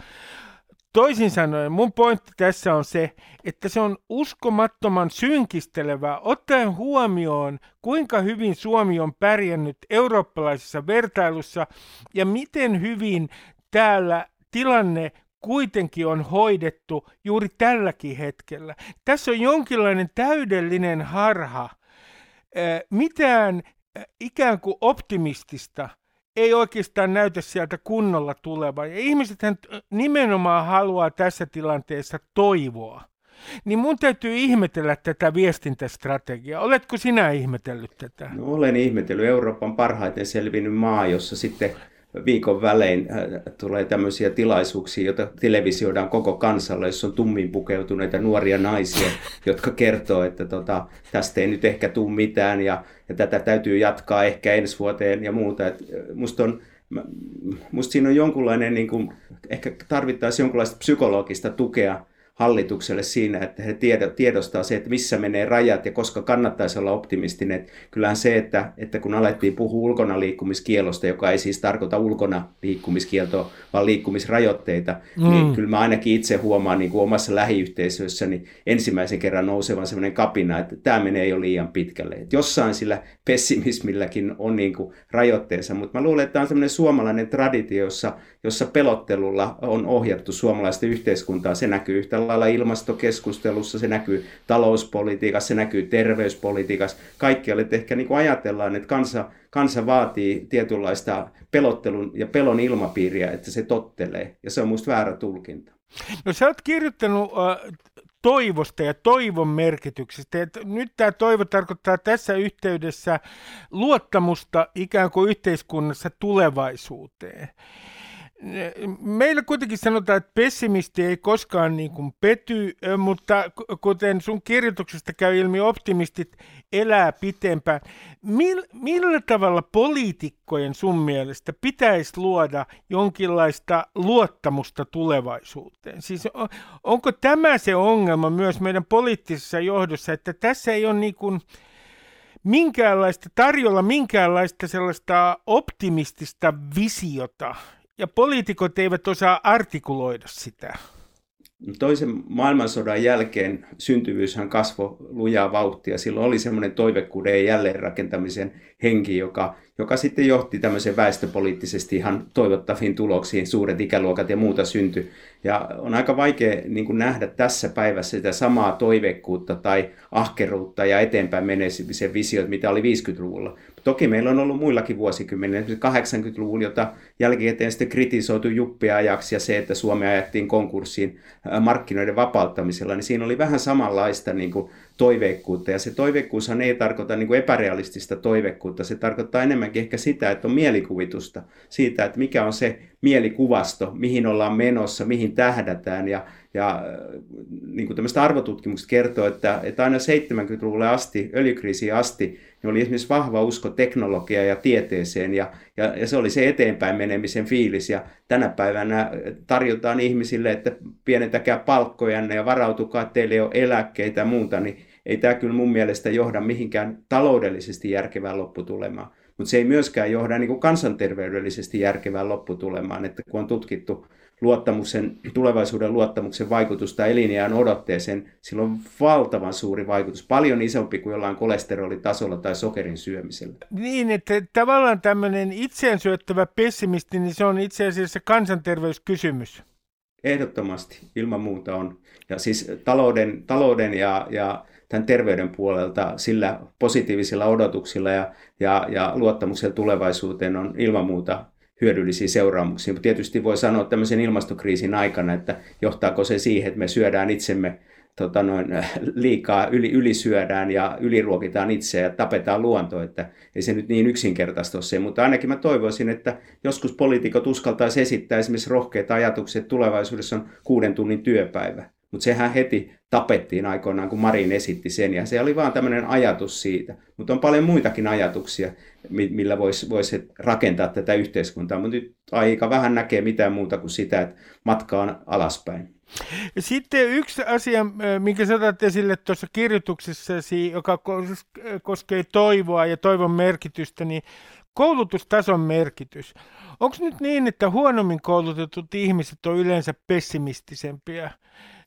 Toisin sanoen, mun pointti tässä on se, että se on uskomattoman synkistelevää, ottaen huomioon, kuinka hyvin Suomi on pärjännyt eurooppalaisessa vertailussa ja miten hyvin täällä tilanne kuitenkin on hoidettu juuri tälläkin hetkellä. Tässä on jonkinlainen täydellinen harha. Mitään ikään kuin optimistista ei oikeastaan näytä sieltä kunnolla tulevan. Ja ihmiset nimenomaan haluaa tässä tilanteessa toivoa. Niin mun täytyy ihmetellä tätä viestintästrategiaa. Oletko sinä ihmetellyt tätä? No, olen ihmetellyt. Euroopan parhaiten selvinnyt maa, jossa sitten viikon välein äh, tulee tämmöisiä tilaisuuksia, joita televisioidaan koko kansalle, jos on tummin pukeutuneita nuoria naisia, jotka kertoo, että tota, tästä ei nyt ehkä tule mitään ja, ja tätä täytyy jatkaa ehkä ensi vuoteen ja muuta. Et äh, musta, on, musta siinä on jonkunlainen, niin kuin, ehkä tarvittaisiin jonkunlaista psykologista tukea hallitukselle siinä, että he tiedostaa se, että missä menee rajat ja koska kannattaisi olla optimistinen. Kyllähän se, että, että kun alettiin puhua ulkona liikkumiskielosta, joka ei siis tarkoita ulkona liikkumiskieltoa, vaan liikkumisrajoitteita, niin mm. niin kyllä mä ainakin itse huomaan niin kuin omassa lähiyhteisössäni ensimmäisen kerran nousevan sellainen kapina, että tämä menee jo liian pitkälle. Että jossain sillä pessimismilläkin on niin kuin rajoitteensa, mutta mä luulen, että tämä on sellainen suomalainen traditio, jossa, jossa pelottelulla on ohjattu suomalaista yhteiskuntaa. Se näkyy yhtä lailla ilmastokeskustelussa, se näkyy talouspolitiikassa, se näkyy terveyspolitiikassa. Kaikkialle ehkä niin kuin ajatellaan, että kansa, kansa vaatii tietynlaista pelottelun ja pelon ilmapiiriä, että se tottelee. Ja se on minusta väärä tulkinta. No sä oot kirjoittanut äh, toivosta ja toivon merkityksestä. Et nyt tämä toivo tarkoittaa tässä yhteydessä luottamusta ikään kuin yhteiskunnassa tulevaisuuteen. Meillä kuitenkin sanotaan, että pessimisti ei koskaan niin kuin pety, mutta kuten sun kirjoituksesta käy ilmi, optimistit elää pitempään. Mil, millä tavalla poliitikkojen sun mielestä pitäisi luoda jonkinlaista luottamusta tulevaisuuteen? Siis on, onko tämä se ongelma myös meidän poliittisessa johdossa, että tässä ei ole niin kuin, minkäänlaista tarjolla minkäänlaista sellaista optimistista visiota, ja poliitikot eivät osaa artikuloida sitä. Toisen maailmansodan jälkeen syntyvyyshän kasvoi lujaa vauhtia. Silloin oli semmoinen toivekuuden ja jälleenrakentamisen henki, joka joka sitten johti tämmöiseen väestöpoliittisesti ihan toivottaviin tuloksiin, suuret ikäluokat ja muuta syntyi. Ja on aika vaikea niin kuin nähdä tässä päivässä sitä samaa toiveikkuutta tai ahkeruutta ja eteenpäin menemisen visiot, mitä oli 50-luvulla. Toki meillä on ollut muillakin vuosikymmenillä, esimerkiksi 80-luvulla, jota jälkikäteen sitten kritisoitu ajaksi ja se, että Suomi ajettiin konkurssiin markkinoiden vapauttamisella, niin siinä oli vähän samanlaista niin kuin toiveikkuutta. Ja se toiveikkuushan ei tarkoita niin kuin epärealistista toiveikkuutta, se tarkoittaa enemmänkin ehkä sitä, että on mielikuvitusta siitä, että mikä on se mielikuvasto, mihin ollaan menossa, mihin tähdätään. Ja, ja äh, niin kuin arvotutkimuksesta kertoo, että, että aina 70-luvulle asti, öljykriisiin asti, niin oli esimerkiksi vahva usko teknologiaan ja tieteeseen, ja, ja, ja se oli se eteenpäin menemisen fiilis. Ja tänä päivänä tarjotaan ihmisille, että pienentäkää palkkojanne ja varautukaa, että teille ei ole eläkkeitä ja muuta, niin ei tämä kyllä mun mielestä johda mihinkään taloudellisesti järkevään lopputulemaan. Mutta se ei myöskään johda niin kuin kansanterveydellisesti järkevään lopputulemaan, että kun on tutkittu luottamuksen, tulevaisuuden luottamuksen vaikutusta elinjään odotteeseen, sillä on valtavan suuri vaikutus, paljon isompi kuin jollain kolesterolitasolla tai sokerin syömisellä. Niin, että tavallaan tämmöinen itseään syöttävä pessimisti, niin se on itse asiassa kansanterveyskysymys. Ehdottomasti, ilman muuta on. Ja siis talouden, talouden ja, ja tämän terveyden puolelta sillä positiivisilla odotuksilla ja, ja, ja luottamuksella tulevaisuuteen on ilman muuta hyödyllisiä seuraamuksia. Mutta tietysti voi sanoa tämmöisen ilmastokriisin aikana, että johtaako se siihen, että me syödään itsemme tota noin, liikaa, yli, ylisyödään ja yliruokitaan itseä ja tapetaan luonto, että ei se nyt niin yksinkertaista ole se, mutta ainakin mä toivoisin, että joskus poliitikot uskaltaisi esittää esimerkiksi rohkeita ajatuksia, että tulevaisuudessa on kuuden tunnin työpäivä. Mutta sehän heti tapettiin aikoinaan, kun Marin esitti sen, ja se oli vaan tämmöinen ajatus siitä. Mutta on paljon muitakin ajatuksia, millä voisi vois rakentaa tätä yhteiskuntaa, mutta nyt aika vähän näkee mitään muuta kuin sitä, että matka on alaspäin. Sitten yksi asia, minkä sä esille tuossa kirjoituksessasi, joka koskee toivoa ja toivon merkitystä, niin koulutustason merkitys. Onko nyt niin, että huonommin koulutetut ihmiset on yleensä pessimistisempia?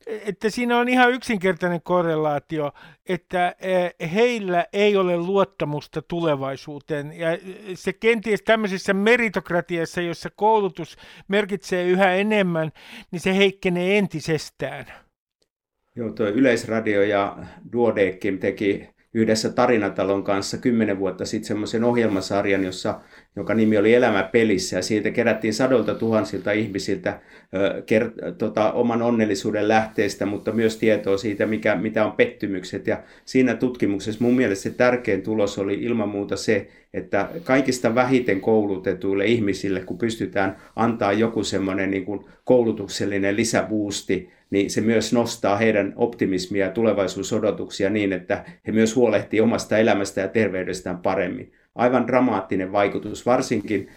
Että siinä on ihan yksinkertainen korrelaatio, että eh, heillä ei ole luottamusta tulevaisuuteen. Ja se kenties tämmöisessä meritokratiassa, jossa koulutus merkitsee yhä enemmän, niin se heikkenee entisestään. Joo, tuo Yleisradio ja Duodekim teki yhdessä Tarinatalon kanssa kymmenen vuotta sitten semmoisen ohjelmasarjan, jossa, joka nimi oli Elämä pelissä, ja siitä kerättiin sadolta tuhansilta ihmisiltä ö, ker, tota, oman onnellisuuden lähteistä, mutta myös tietoa siitä, mikä, mitä on pettymykset. Ja siinä tutkimuksessa mun mielestä se tärkein tulos oli ilman muuta se, että kaikista vähiten koulutetuille ihmisille, kun pystytään antaa joku semmoinen niin koulutuksellinen lisäbuusti, niin se myös nostaa heidän optimismia ja tulevaisuusodotuksia niin, että he myös huolehtii omasta elämästä ja terveydestään paremmin. Aivan dramaattinen vaikutus, varsinkin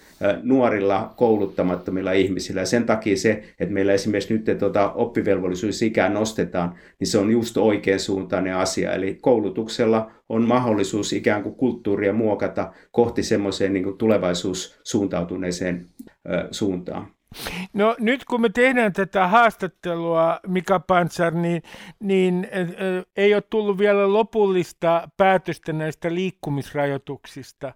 nuorilla kouluttamattomilla ihmisillä. Ja sen takia se, että meillä esimerkiksi nyt tuota oppivelvollisuusikää nostetaan, niin se on just oikein suuntainen asia. Eli koulutuksella on mahdollisuus ikään kuin kulttuuria muokata kohti semmoiseen niin tulevaisuussuuntautuneeseen suuntaan. No nyt kun me tehdään tätä haastattelua, Mika Pansar, niin, niin äh, ei ole tullut vielä lopullista päätöstä näistä liikkumisrajoituksista. Äh,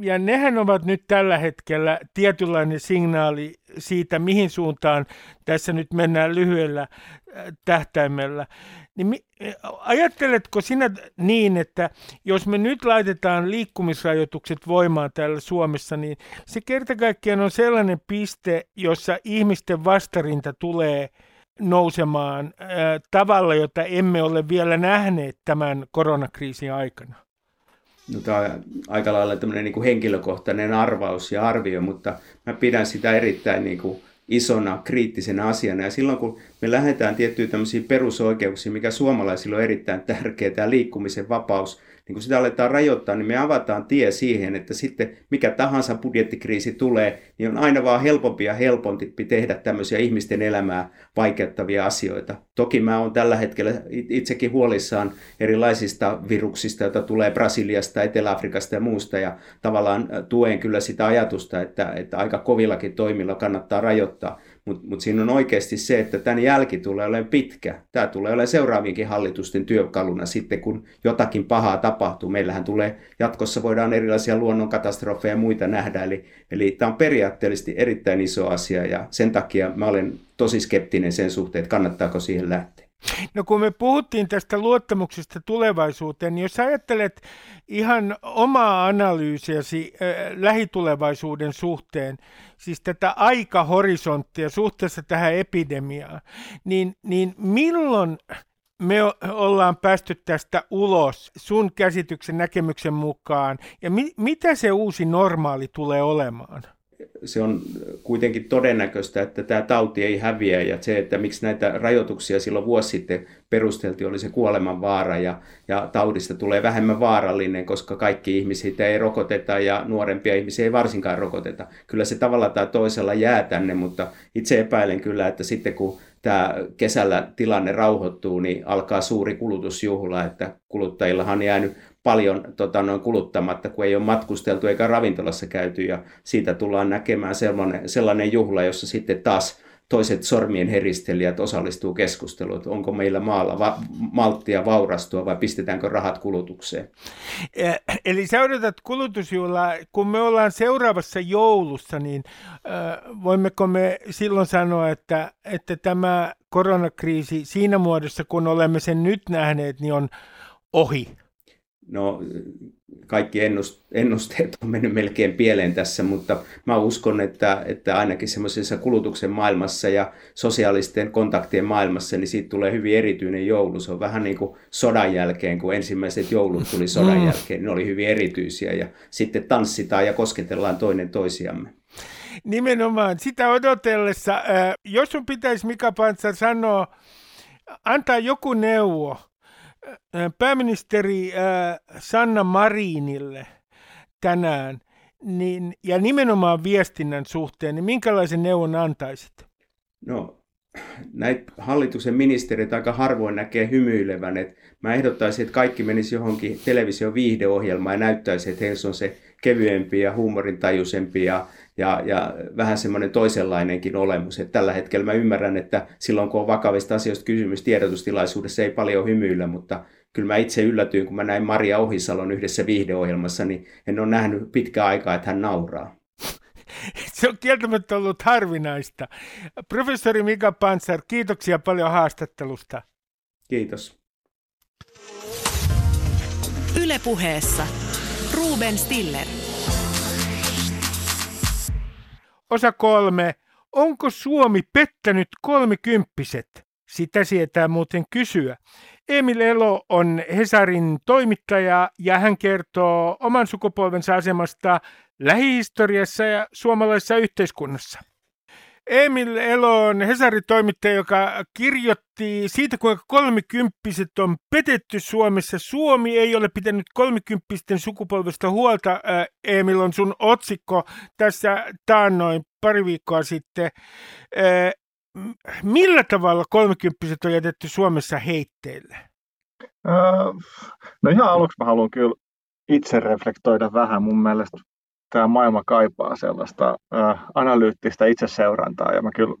ja nehän ovat nyt tällä hetkellä tietynlainen signaali siitä, mihin suuntaan tässä nyt mennään lyhyellä äh, tähtäimellä. Niin ajatteletko sinä niin, että jos me nyt laitetaan liikkumisrajoitukset voimaan täällä Suomessa, niin se kerta kaikkiaan on sellainen piste, jossa ihmisten vastarinta tulee nousemaan ää, tavalla, jota emme ole vielä nähneet tämän koronakriisin aikana? No, tämä on aika lailla tämmöinen niin kuin henkilökohtainen arvaus ja arvio, mutta mä pidän sitä erittäin niin kuin isona kriittisenä asiana. Ja silloin kun me lähdetään tiettyyn tämmöisiin perusoikeuksiin, mikä suomalaisilla on erittäin tärkeää, tämä liikkumisen vapaus, niin kun sitä aletaan rajoittaa, niin me avataan tie siihen, että sitten mikä tahansa budjettikriisi tulee, niin on aina vaan helpompi ja helpompi tehdä tämmöisiä ihmisten elämää vaikeuttavia asioita. Toki mä oon tällä hetkellä itsekin huolissaan erilaisista viruksista, joita tulee Brasiliasta, Etelä-Afrikasta ja muusta, ja tavallaan tuen kyllä sitä ajatusta, että, että aika kovillakin toimilla kannattaa rajoittaa. Mutta mut siinä on oikeasti se, että tämän jälki tulee olemaan pitkä. Tämä tulee olemaan seuraavienkin hallitusten työkaluna sitten, kun jotakin pahaa tapahtuu. Meillähän tulee jatkossa, voidaan erilaisia luonnonkatastrofeja ja muita nähdä. Eli, eli tämä on periaatteellisesti erittäin iso asia ja sen takia mä olen tosi skeptinen sen suhteen, että kannattaako siihen lähteä. No kun me puhuttiin tästä luottamuksesta tulevaisuuteen, niin jos ajattelet ihan omaa analyysiäsi äh, lähitulevaisuuden suhteen, siis tätä aikahorisonttia suhteessa tähän epidemiaan, niin, niin milloin me ollaan päästy tästä ulos sun käsityksen näkemyksen mukaan, ja mi- mitä se uusi normaali tulee olemaan? Se on kuitenkin todennäköistä, että tämä tauti ei häviä ja se, että miksi näitä rajoituksia silloin vuosi sitten perusteltiin, oli se kuoleman vaara ja, ja taudista tulee vähemmän vaarallinen, koska kaikki ihmisiä ei rokoteta ja nuorempia ihmisiä ei varsinkaan rokoteta. Kyllä se tavalla tai toisella jää tänne, mutta itse epäilen kyllä, että sitten kun tämä kesällä tilanne rauhoittuu, niin alkaa suuri kulutusjuhla, että kuluttajillahan on jäänyt paljon tota, noin kuluttamatta, kun ei ole matkusteltu eikä ravintolassa käyty ja siitä tullaan näkemään sellainen, sellainen juhla, jossa sitten taas toiset sormien heristelijät osallistuu keskusteluun, onko meillä maalla va- malttia vaurastua vai pistetäänkö rahat kulutukseen. Eh, eli sä odotat kulutusjuhlaa, kun me ollaan seuraavassa joulussa, niin äh, voimmeko me silloin sanoa, että, että tämä koronakriisi siinä muodossa, kun olemme sen nyt nähneet, niin on ohi? No, kaikki ennusteet on mennyt melkein pieleen tässä, mutta mä uskon, että, että ainakin semmoisessa kulutuksen maailmassa ja sosiaalisten kontaktien maailmassa, niin siitä tulee hyvin erityinen joulu. Se on vähän niin kuin sodan jälkeen, kun ensimmäiset joulut tuli sodan mm. jälkeen, ne oli hyvin erityisiä ja sitten tanssitaan ja kosketellaan toinen toisiamme. Nimenomaan sitä odotellessa, jos sun pitäisi Mika Pantsar sanoa, antaa joku neuvo, pääministeri Sanna Marinille tänään, niin, ja nimenomaan viestinnän suhteen, niin minkälaisen neuvon antaisit? No, näitä hallituksen ministerit aika harvoin näkee hymyilevän. Et mä ehdottaisin, että kaikki menisi johonkin television viihdeohjelmaan ja näyttäisi, että heillä on se kevyempi ja huumorintajuisempi ja, ja, ja vähän semmoinen toisenlainenkin olemus. Et tällä hetkellä mä ymmärrän, että silloin kun on vakavista asioista kysymys tiedotustilaisuudessa ei paljon hymyillä, mutta kyllä mä itse yllätyin, kun mä näin Maria Ohisalon yhdessä viihdeohjelmassa, niin en ole nähnyt pitkä aikaa, että hän nauraa. Se on kieltämättä ollut harvinaista. Professori Mika Panzer, kiitoksia paljon haastattelusta. Kiitos. Ylepuheessa Ruben Stiller. Osa kolme. Onko Suomi pettänyt kolmikymppiset? Sitä sietää muuten kysyä. Emil Elo on Hesarin toimittaja ja hän kertoo oman sukupolvensa asemasta lähihistoriassa ja suomalaisessa yhteiskunnassa. Emil Elo on Hesarin toimittaja, joka kirjoitti siitä, kuinka kolmikymppiset on petetty Suomessa. Suomi ei ole pitänyt kolmikymppisten sukupolvesta huolta. Emil on sun otsikko tässä taannoin pari viikkoa sitten millä tavalla kolmekymppiset on jätetty Suomessa heitteille? Öö, no ihan aluksi mä haluan kyllä itse reflektoida vähän. Mun mielestä tämä maailma kaipaa sellaista ö, analyyttistä itseseurantaa ja mä kyllä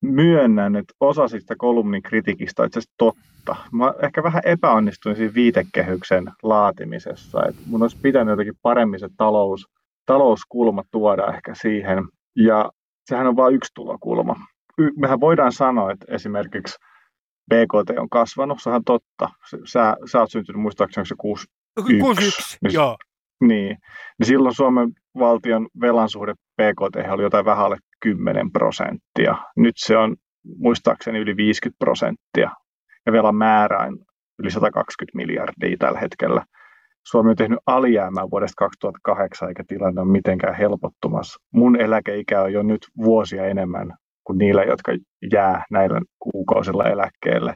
myönnän, että osa siitä kolumnin kritiikistä on itse asiassa totta. Mä ehkä vähän epäonnistuin siinä viitekehyksen laatimisessa. Et mun olisi pitänyt jotenkin paremmin se talous, talouskulma tuoda ehkä siihen. Ja sehän on vain yksi tulokulma mehän voidaan sanoa, että esimerkiksi BKT on kasvanut, se on totta. Sä, sä oot syntynyt muistaakseni se 61. 61, niin, joo. Niin, niin silloin Suomen valtion velan suhde BKT oli jotain vähän alle 10 prosenttia. Nyt se on muistaakseni yli 50 prosenttia ja velan määrä on yli 120 miljardia tällä hetkellä. Suomi on tehnyt alijäämää vuodesta 2008, eikä tilanne ole mitenkään helpottumassa. Mun eläkeikä on jo nyt vuosia enemmän kuin niillä, jotka jää näillä kuukausilla eläkkeelle.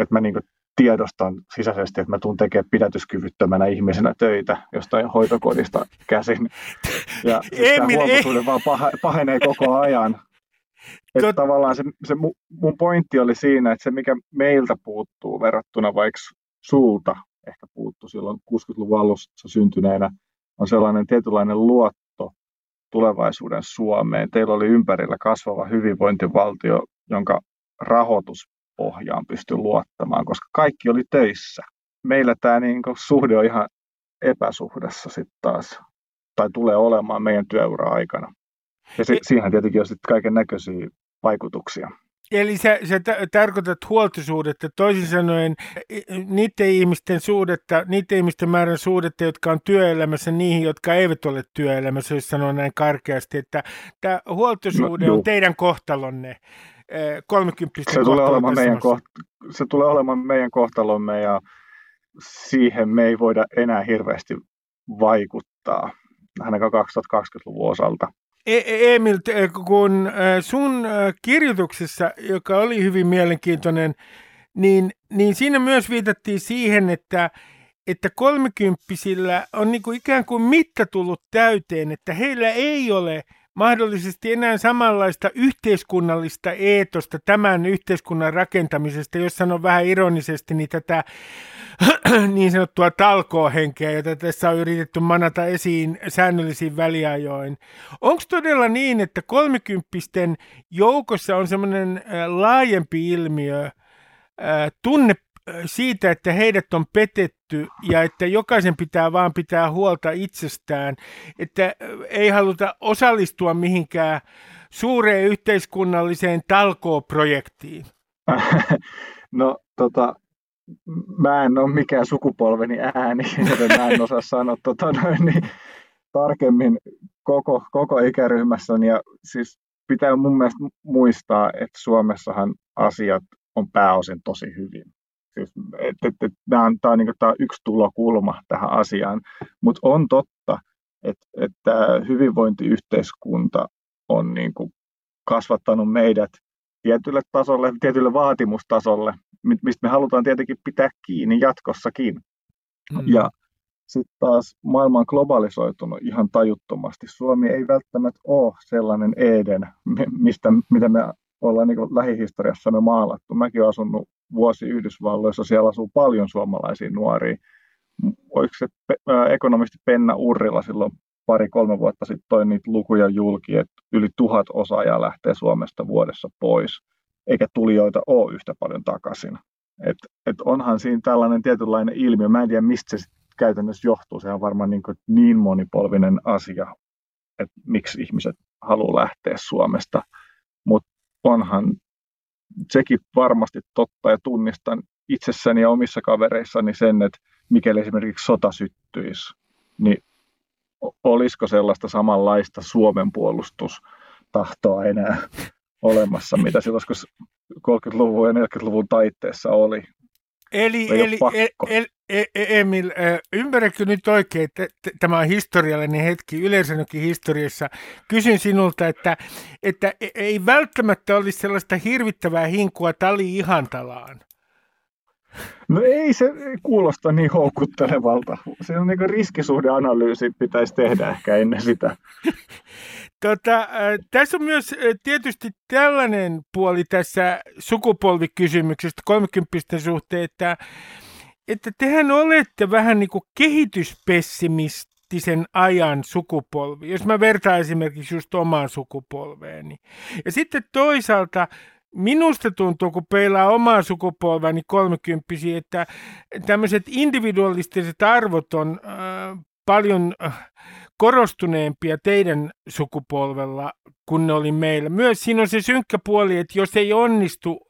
Et mä niin tiedostan sisäisesti, että mä tuun tekemään pidätyskyvyttömänä ihmisenä töitä jostain hoitokodista käsin. Ja Emil, tämä huoltosuhde vaan pahenee koko ajan. Että Tot... tavallaan se, se mun pointti oli siinä, että se mikä meiltä puuttuu verrattuna vaikka sulta ehkä puuttu silloin 60-luvun alussa syntyneenä, on sellainen tietynlainen luotto tulevaisuuden Suomeen. Teillä oli ympärillä kasvava hyvinvointivaltio, jonka rahoituspohjaan pystyi luottamaan, koska kaikki oli töissä. Meillä tämä niin suhde on ihan epäsuhdassa sitten taas, tai tulee olemaan meidän työura-aikana. Ja se, siihen tietenkin on sitten kaiken näköisiä vaikutuksia. Eli sä, sä t- tarkoitat huoltosuudetta, toisin sanoen niiden ihmisten suudetta, niiden ihmisten määrän suudetta, jotka on työelämässä niihin, jotka eivät ole työelämässä, jos sanoo näin karkeasti, että tämä huoltosuhde no, on teidän kohtalonne. 30 se tulee, olemaan meidän koht- se tulee olemaan meidän kohtalomme ja siihen me ei voida enää hirveästi vaikuttaa, ainakaan 2020-luvun osalta. E, e, Emil, kun sun kirjoituksessa, joka oli hyvin mielenkiintoinen, niin, niin siinä myös viitattiin siihen, että, että kolmekymppisillä on niin kuin ikään kuin mitta tullut täyteen, että heillä ei ole mahdollisesti enää samanlaista yhteiskunnallista eetosta tämän yhteiskunnan rakentamisesta, jos sanon vähän ironisesti, niin tätä niin sanottua talkoohenkeä, jota tässä on yritetty manata esiin säännöllisiin väliajoin. Onko todella niin, että kolmekymppisten joukossa on semmoinen laajempi ilmiö, tunne siitä, että heidät on petetty ja että jokaisen pitää vaan pitää huolta itsestään, että ei haluta osallistua mihinkään suureen yhteiskunnalliseen talkooprojektiin? No tota, mä en ole mikään sukupolveni ääni, joten mä en osaa sanoa tota noin, niin tarkemmin koko, koko ikäryhmässä. Ja siis pitää mun mielestä muistaa, että Suomessahan asiat on pääosin tosi hyvin. Siis, et, et, et, tämä on, tää on, niin kuin, tää on yksi tulokulma tähän asiaan, mutta on totta, että, että hyvinvointiyhteiskunta on niin kuin, kasvattanut meidät tietylle tasolle, tietylle vaatimustasolle, mistä me halutaan tietenkin pitää kiinni jatkossakin. Mm. Ja sitten taas maailma on globalisoitunut ihan tajuttomasti. Suomi ei välttämättä ole sellainen Eden, mistä, mitä me ollaan niin lähihistoriassamme maalattu. Mäkin olen asunut vuosi Yhdysvalloissa, siellä asuu paljon suomalaisia nuoria. Oliko se ekonomisti Penna Urrila silloin pari-kolme vuotta sitten toi niitä lukuja julki, että yli tuhat osaajaa lähtee Suomesta vuodessa pois, eikä tulijoita ole yhtä paljon takaisin. Et, et onhan siinä tällainen tietynlainen ilmiö. Mä en tiedä, mistä se käytännössä johtuu. Se on varmaan niin, kuin niin monipolvinen asia, että miksi ihmiset haluaa lähteä Suomesta. Mutta onhan sekin varmasti totta ja tunnistan itsessäni ja omissa kavereissani sen, että mikäli esimerkiksi sota syttyisi, niin olisiko sellaista samanlaista Suomen puolustustahtoa enää olemassa, mitä silloin 30-luvun ja 40-luvun taitteessa oli. Eli, eli e, e, e, Emil, ymmärrätkö nyt oikein, että tämä on historiallinen hetki yleisönkin historiassa. Kysyn sinulta, että, että ei välttämättä olisi sellaista hirvittävää hinkua tali ihantalaan. No ei se kuulosta niin houkuttelevalta. Se on niin riskisuhdeanalyysi pitäisi tehdä ehkä ennen sitä. Tota, äh, tässä on myös äh, tietysti tällainen puoli tässä sukupolvikysymyksestä 30 suhteen, että, että tehän olette vähän niin kuin kehityspessimistisen ajan sukupolvi, jos mä vertaan esimerkiksi just omaan sukupolveeni. Ja sitten toisaalta minusta tuntuu, kun peilaa omaa sukupolvani kolmekymppisiä, että tämmöiset individualistiset arvot on äh, paljon äh, korostuneempia teidän sukupolvella kuin ne oli meillä. Myös siinä on se synkkä puoli, että jos ei onnistu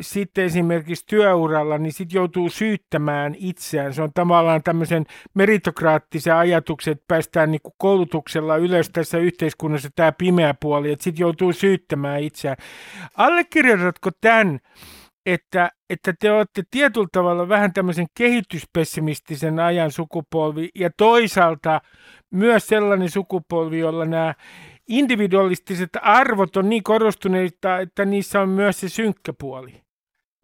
sitten esimerkiksi työuralla, niin sitten joutuu syyttämään itseään. Se on tavallaan tämmöisen meritokraattisen ajatuksen, että päästään niin kuin koulutuksella ylös tässä yhteiskunnassa tämä pimeä puoli, että sitten joutuu syyttämään itseään. Allekirjoitatko tämän, että, että te olette tietyllä tavalla vähän tämmöisen kehityspessimistisen ajan sukupolvi ja toisaalta myös sellainen sukupolvi, jolla nämä individualistiset arvot on niin korostuneita, että niissä on myös se synkkä puoli.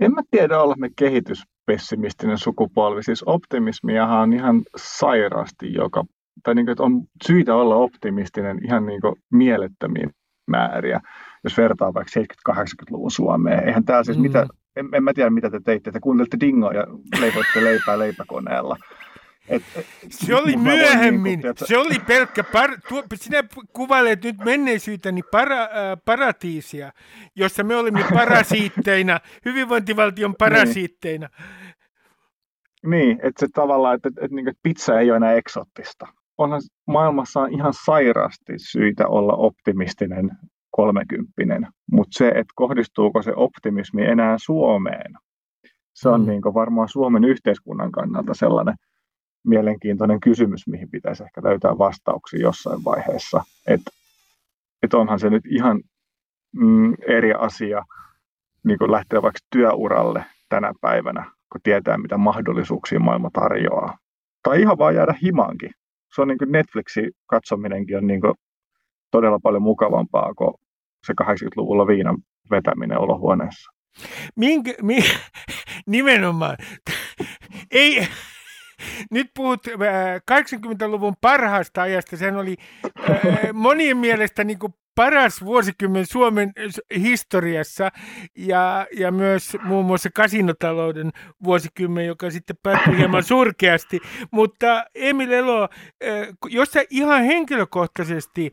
En mä tiedä, olla me kehityspessimistinen sukupolvi. Siis optimismiahan on ihan sairaasti joka, tai niin kuin, että on syytä olla optimistinen ihan niin kuin mielettömiin määriä, jos vertaa vaikka 70-80-luvun Suomeen. Eihän täällä siis mm. mitä, en, en mä tiedä mitä te teitte, te kuuntelitte dingoa ja leipoitte leipää leipäkoneella. Et, se oli myöhemmin, niin kuin, se oli pelkkä, par, tuo, sinä kuvailet nyt menneisyytäni para, äh, paratiisia, jossa me olimme parasiitteina, hyvinvointivaltion niin. parasiitteina. Niin, niin että se tavallaan, että, että, että, niin, että pizza ei ole enää eksottista. Onhan maailmassa on ihan sairaasti syitä olla optimistinen kolmekymppinen, mutta se, että kohdistuuko se optimismi enää Suomeen, se on mm. niin varmaan Suomen yhteiskunnan kannalta sellainen mielenkiintoinen kysymys, mihin pitäisi ehkä löytää vastauksia jossain vaiheessa. Että et onhan se nyt ihan mm, eri asia niin kuin lähteä vaikka työuralle tänä päivänä, kun tietää, mitä mahdollisuuksia maailma tarjoaa. Tai ihan vaan jäädä himaankin. Se on niin kuin Netflixin katsominenkin on niin kuin todella paljon mukavampaa kuin se 80-luvulla viinan vetäminen olohuoneessa. Minkä, mi, nimenomaan. Ei, nyt puhut 80-luvun äh, parhaasta ajasta. Sehän oli äh, monien mielestä niin kuin paras vuosikymmen Suomen historiassa ja, ja myös muun muassa kasinotalouden vuosikymmen, joka sitten päättyi hieman surkeasti. Mutta Emil Elo, äh, jos sä ihan henkilökohtaisesti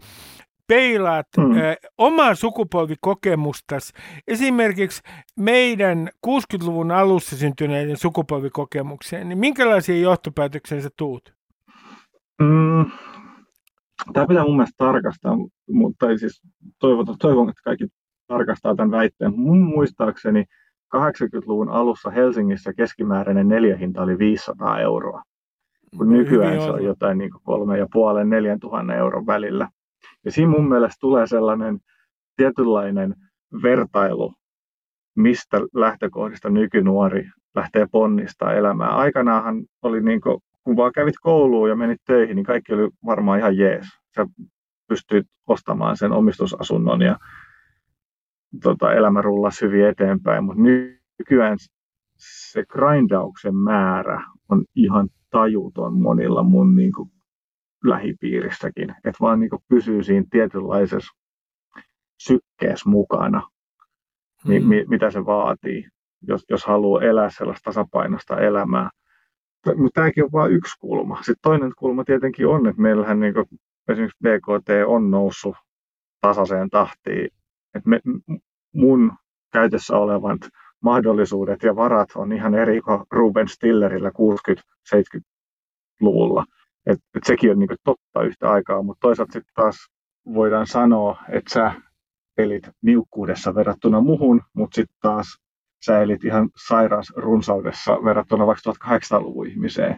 peilaat mm. ö, omaa sukupolvikokemustas, esimerkiksi meidän 60-luvun alussa syntyneiden sukupolvikokemukseen, niin minkälaisia johtopäätöksiä sä tuut? Mm, tämä pitää mun mielestä tarkastaa, mutta siis toivon, toivon, että kaikki tarkastaa tämän väitteen. Mun muistaakseni 80-luvun alussa Helsingissä keskimääräinen neljähinta oli 500 euroa, kun nykyään se on jotain niin kolme ja puolen, neljän tuhannen euron välillä. Ja siinä mun mielestä tulee sellainen tietynlainen vertailu, mistä lähtökohdista nykynuori lähtee ponnistaa elämää. Aikanaanhan oli niin kuin, kun vaan kävit kouluun ja menit töihin, niin kaikki oli varmaan ihan jees. Sä pystyit ostamaan sen omistusasunnon ja tota, elämä rullasi hyvin eteenpäin, mutta nykyään se grindauksen määrä on ihan tajuton monilla mun niin kuin, lähipiirissäkin, että vaan niin pysyy siinä tietynlaisessa sykkeessä mukana, mm. mi, mitä se vaatii, jos, jos haluaa elää sellaista tasapainosta elämää. Mutta tämäkin on vain yksi kulma. Sitten toinen kulma tietenkin on, että meillähän niin kuin, esimerkiksi BKT on noussut tasaiseen tahtiin. Että me, mun käytössä olevat mahdollisuudet ja varat on ihan eri kuin Ruben Stillerillä 60-70-luvulla. Et, et sekin on niinku totta yhtä aikaa, mutta toisaalta sitten taas voidaan sanoa, että sä elit niukkuudessa verrattuna muhun, mutta sitten taas sä elit ihan sairaas runsaudessa verrattuna vaikka 1800-luvun ihmiseen.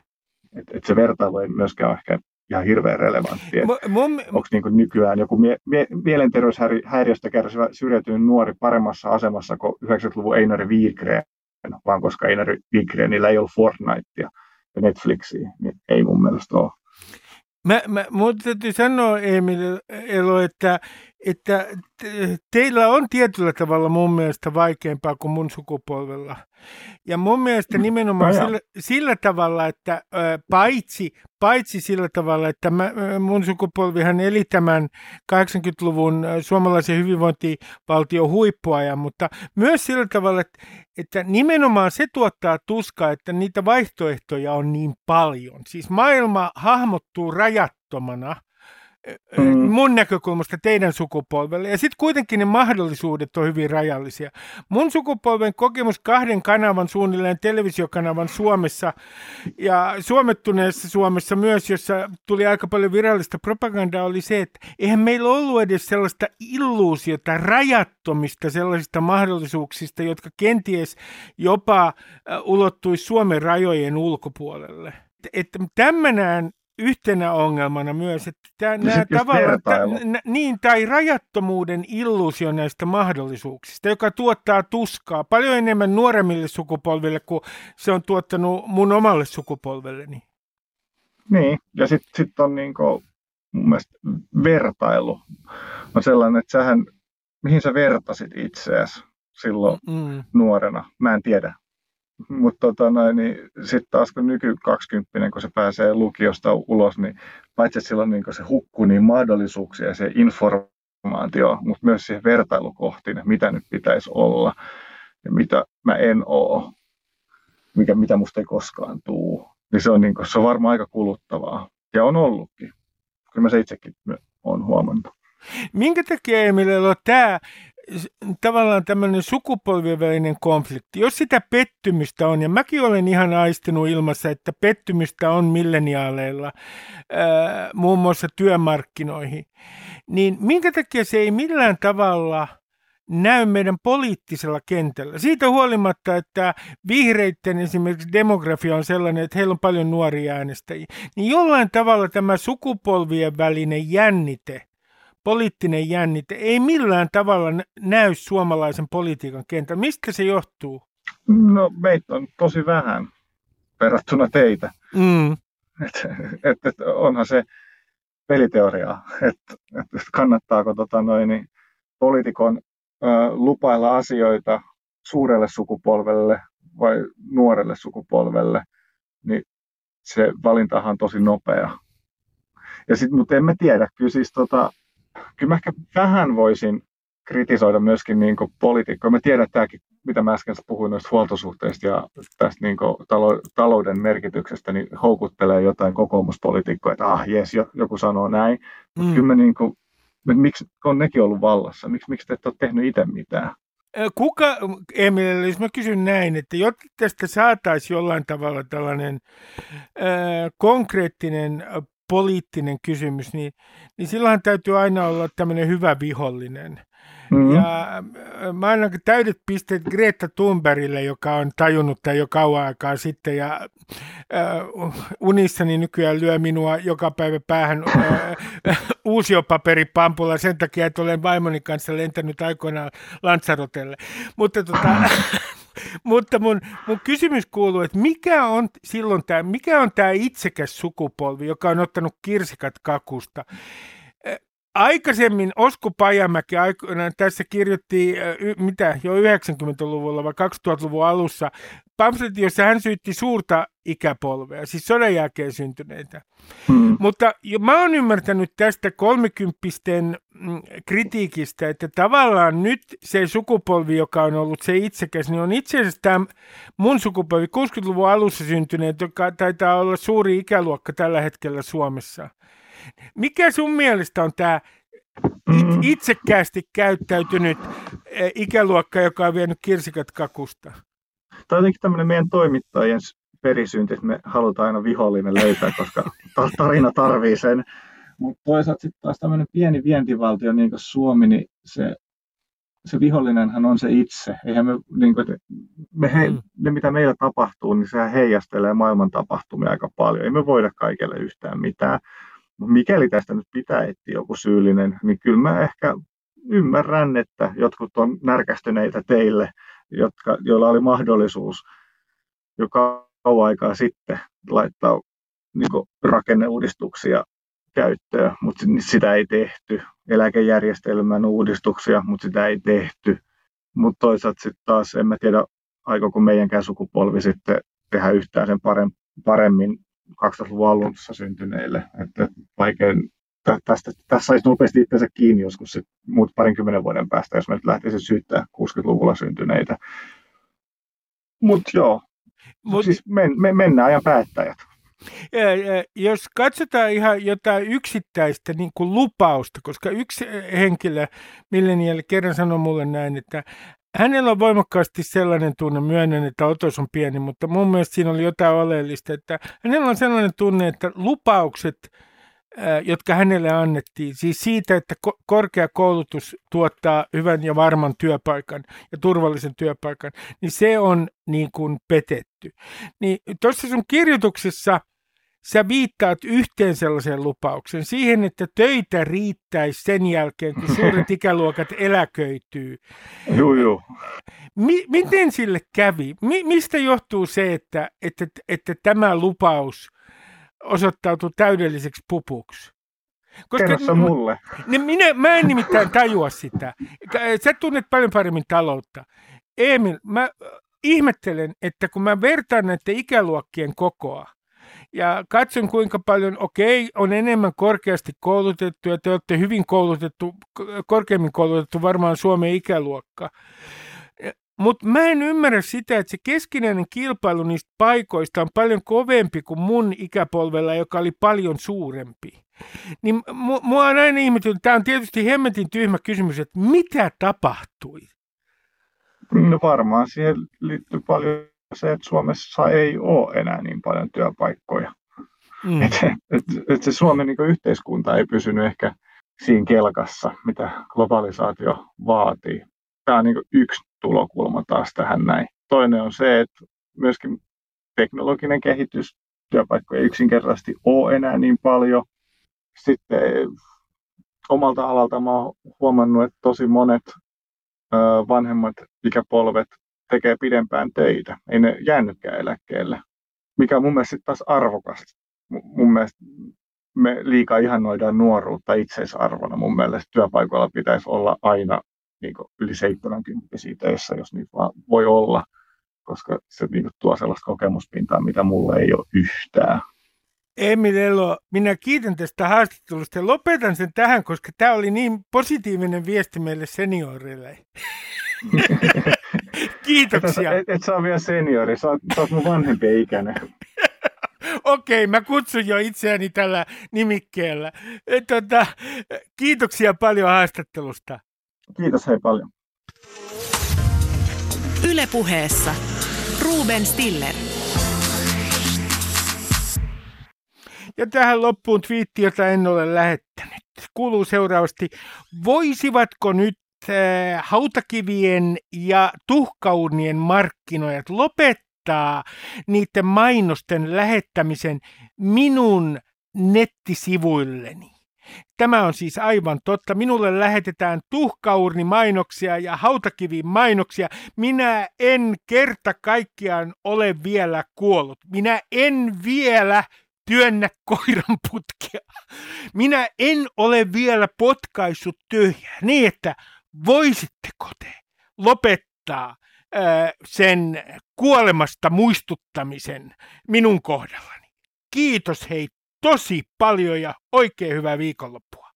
Et, et se vertailu ei myöskään ole ehkä ihan hirveän relevantti. Mun... Onko niin nykyään joku mie- mie- mielenterveyshäiriöstä kärsivä syrjäytynyt nuori paremmassa asemassa kuin 90-luvun Einari Wigren, vaan koska Einari Wigrenillä ei ollut Fortnitea ja Netflixiä, niin ei mun mielestä ole. Mä, mä, mun täytyy sanoa, Emil Elo, että, että teillä on tietyllä tavalla mun mielestä vaikeampaa kuin mun sukupolvella. Ja mun mielestä nimenomaan sillä, sillä tavalla, että paitsi, paitsi sillä tavalla, että mä, mun sukupolvihan eli tämän 80-luvun suomalaisen hyvinvointivaltion huippuajan, mutta myös sillä tavalla, että, että nimenomaan se tuottaa tuskaa, että niitä vaihtoehtoja on niin paljon. Siis maailma hahmottuu rajattomana – mm. mun näkökulmasta teidän sukupolvelle. Ja sitten kuitenkin ne mahdollisuudet on hyvin rajallisia. Mun sukupolven kokemus kahden kanavan suunnilleen televisiokanavan Suomessa ja suomettuneessa Suomessa myös, jossa tuli aika paljon virallista propagandaa, oli se, että eihän meillä ollut edes sellaista illuusiota rajattomista sellaisista mahdollisuuksista, jotka kenties jopa ulottuisi Suomen rajojen ulkopuolelle. Että tämmöinen yhtenä ongelmana myös, että tämä, nämä tavallaan, t- niin, tai rajattomuuden illuusio näistä mahdollisuuksista, joka tuottaa tuskaa. Paljon enemmän nuoremmille sukupolville kuin se on tuottanut mun omalle sukupolvelleni. Niin, ja sitten sit on niin kuin, mun mielestä vertailu. On sellainen, että sähän, mihin sä vertasit itseäsi silloin mm. nuorena, mä en tiedä, mutta tota niin sitten taas kun nyky 20 kun se pääsee lukiosta ulos, niin paitsi että silloin niin se hukkuu niin mahdollisuuksia se informaatio, mutta myös siihen vertailukohtiin, mitä nyt pitäisi olla ja mitä mä en oo, mikä, mitä musta ei koskaan tuu. Niin se on, niin kuin, se on varmaan aika kuluttavaa. Ja on ollutkin. Kyllä mä se itsekin olen huomannut. Minkä takia Emilillä on tämä tavallaan tämmöinen sukupolvien välinen konflikti. Jos sitä pettymystä on, ja mäkin olen ihan aistinut ilmassa, että pettymystä on milleniaaleilla ää, muun muassa työmarkkinoihin, niin minkä takia se ei millään tavalla näy meidän poliittisella kentällä. Siitä huolimatta, että vihreiden esimerkiksi demografia on sellainen, että heillä on paljon nuoria äänestäjiä, niin jollain tavalla tämä sukupolvien välinen jännite poliittinen jännite ei millään tavalla näy suomalaisen politiikan kentällä. Mistä se johtuu? No meitä on tosi vähän verrattuna teitä. Mm. Et, et, et onhan se peliteoria, että et kannattaako tota noin, niin poliitikon ö, lupailla asioita suurelle sukupolvelle vai nuorelle sukupolvelle, niin se valintahan on tosi nopea. Ja sit, mutta en mä tiedä, kyllä siis tota, kyllä mä ehkä vähän voisin kritisoida myöskin niin poliitikkoja. Mä tiedän, että tämäkin, mitä mä äsken puhuin noista huoltosuhteista ja tästä niin talo, talouden merkityksestä, niin houkuttelee jotain kokoomuspolitiikkoja, että ah jes, joku sanoo näin. Mm. Kyllä mä niin kuin, miksi on nekin ollut vallassa? Miksi, miksi te ette ole tehnyt itse mitään? Kuka, Emil, jos mä kysyn näin, että jotta tästä saataisiin jollain tavalla tällainen äh, konkreettinen poliittinen kysymys, niin, niin silloin täytyy aina olla tämmöinen hyvä vihollinen. Mm-hmm. Ja mä annan täydet pisteet Greta Thunbergille, joka on tajunnut tämän jo kauan aikaa sitten ja äh, unissani nykyään lyö minua joka päivä päähän äh, uusiopaperipamppulla sen takia, että olen vaimoni kanssa lentänyt aikoinaan Lanzarotelle. Mutta tota, Mutta mun, mun kysymys kuuluu, että mikä on silloin tämä, mikä on tämä itsekäs sukupolvi, joka on ottanut kirsikat kakusta? Aikaisemmin Osku Pajamäki aikoinaan tässä kirjoitti, mitä, jo 90-luvulla vai 2000-luvun alussa, pamfletti, jossa hän syytti suurta ikäpolvea, siis sodan jälkeen syntyneitä. Hmm. Mutta jo, mä oon ymmärtänyt tästä kolmikymppisten mm, kritiikistä, että tavallaan nyt se sukupolvi, joka on ollut se itsekäs, niin on itse asiassa tämä mun sukupolvi, 60-luvun alussa syntyneet, joka taitaa olla suuri ikäluokka tällä hetkellä Suomessa. Mikä sun mielestä on tämä mm. itsekkäästi käyttäytynyt e, ikäluokka, joka on vienyt kirsikat kakusta? Tämä on jotenkin tämmöinen meidän toimittajien perisynti, että me halutaan aina vihollinen löytää, koska tarina tarvii sen. Mutta toisaalta sitten taas tämmöinen pieni vientivaltio niin kuin Suomi, niin se, se vihollinenhan on se itse. Eihän me, niin kuin, me he, mm. ne, mitä meillä tapahtuu, niin se heijastelee maailman tapahtumia aika paljon. Ei me voida kaikille yhtään mitään. Mutta mikäli tästä nyt pitää etsiä joku syyllinen, niin kyllä mä ehkä ymmärrän, että jotkut on närkästyneitä teille, jotka, joilla oli mahdollisuus jo kauan aikaa sitten laittaa niin rakenneuudistuksia käyttöön, mutta sitä ei tehty. Eläkejärjestelmän uudistuksia, mutta sitä ei tehty. Mutta toisaalta sitten taas en mä tiedä, aikooko meidänkään sukupolvi sitten tehdä yhtään sen paremmin 2000-luvun alussa syntyneille. Että vaikein, tästä, tässä saisi nopeasti itsensä kiinni joskus sit muut parinkymmenen vuoden päästä, jos me nyt lähtisi syyttää 60-luvulla syntyneitä. Mutta joo, Mut, siis men, men, mennään ajan päättäjät. Jos katsotaan ihan jotain yksittäistä niin kuin lupausta, koska yksi henkilö, milleniaali kerran sanoi mulle näin, että hänellä on voimakkaasti sellainen tunne, myönnän, että otos on pieni, mutta mun mielestä siinä oli jotain oleellista, että hänellä on sellainen tunne, että lupaukset, jotka hänelle annettiin, siis siitä, että korkea koulutus tuottaa hyvän ja varman työpaikan ja turvallisen työpaikan, niin se on niin kuin petetty. Niin tuossa sun kirjoituksessa sä viittaat yhteen sellaiseen lupaukseen, siihen, että töitä riittäisi sen jälkeen, kun suuret ikäluokat eläköityy. Joo, joo. Mi- miten sille kävi? Mi- mistä johtuu se, että, että, että tämä lupaus osoittautui täydelliseksi pupuksi? Koska Kerro mulle. Niin minä, mä en nimittäin tajua sitä. Sä tunnet paljon paremmin taloutta. Emil, mä ihmettelen, että kun mä vertaan näiden ikäluokkien kokoa, ja katson kuinka paljon, okei, on enemmän korkeasti koulutettu ja te olette hyvin koulutettu, korkeammin koulutettu varmaan Suomen ikäluokka. Mutta mä en ymmärrä sitä, että se keskinäinen kilpailu niistä paikoista on paljon kovempi kuin mun ikäpolvella, joka oli paljon suurempi. Niin mua on aina ihmetynyt, tämä on tietysti hemmetin tyhmä kysymys, että mitä tapahtui? No varmaan siihen liittyy paljon se, että Suomessa ei ole enää niin paljon työpaikkoja. Mm. Et, et, et se Suomen niin yhteiskunta ei pysynyt ehkä siinä kelkassa, mitä globalisaatio vaatii. Tämä on niin yksi tulokulma taas tähän näin. Toinen on se, että myöskin teknologinen kehitys, työpaikkoja yksinkertaisesti ole enää niin paljon. Sitten omalta alalta mä oon huomannut, että tosi monet vanhemmat ikäpolvet tekee pidempään töitä. Ei ne jäänytkään eläkkeelle, mikä on mun mielestä taas arvokasta. Mun mielestä me liikaa ihannoidaan nuoruutta itseisarvona. Mun mielestä työpaikoilla pitäisi olla aina niin yli 70 töissä, jos niitä vaan voi olla, koska se niin tuo sellaista kokemuspintaa, mitä mulla ei ole yhtään. Emil Elo, minä kiitän tästä haastattelusta ja lopetan sen tähän, koska tämä oli niin positiivinen viesti meille senioreille. Kiitoksia. Et, et, saa vielä seniori, sä oot, sä oot mun vanhempi ikäinen. Okei, okay, mä kutsun jo itseäni tällä nimikkeellä. Tota, kiitoksia paljon haastattelusta. Kiitos hei paljon. Ylepuheessa Ruben Stiller. Ja tähän loppuun twiitti, jota en ole lähettänyt. Kuuluu seuraavasti. Voisivatko nyt hautakivien ja tuhkaurnien markkinoijat lopettaa niiden mainosten lähettämisen minun nettisivuilleni? Tämä on siis aivan totta. Minulle lähetetään mainoksia ja mainoksia. Minä en kerta kaikkiaan ole vielä kuollut. Minä en vielä työnnä koiran putkea. Minä en ole vielä potkaissut tyhjää niin, että voisitteko te lopettaa sen kuolemasta muistuttamisen minun kohdallani. Kiitos hei tosi paljon ja oikein hyvää viikonloppua.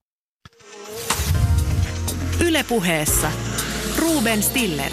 Ylepuheessa Ruben Stiller.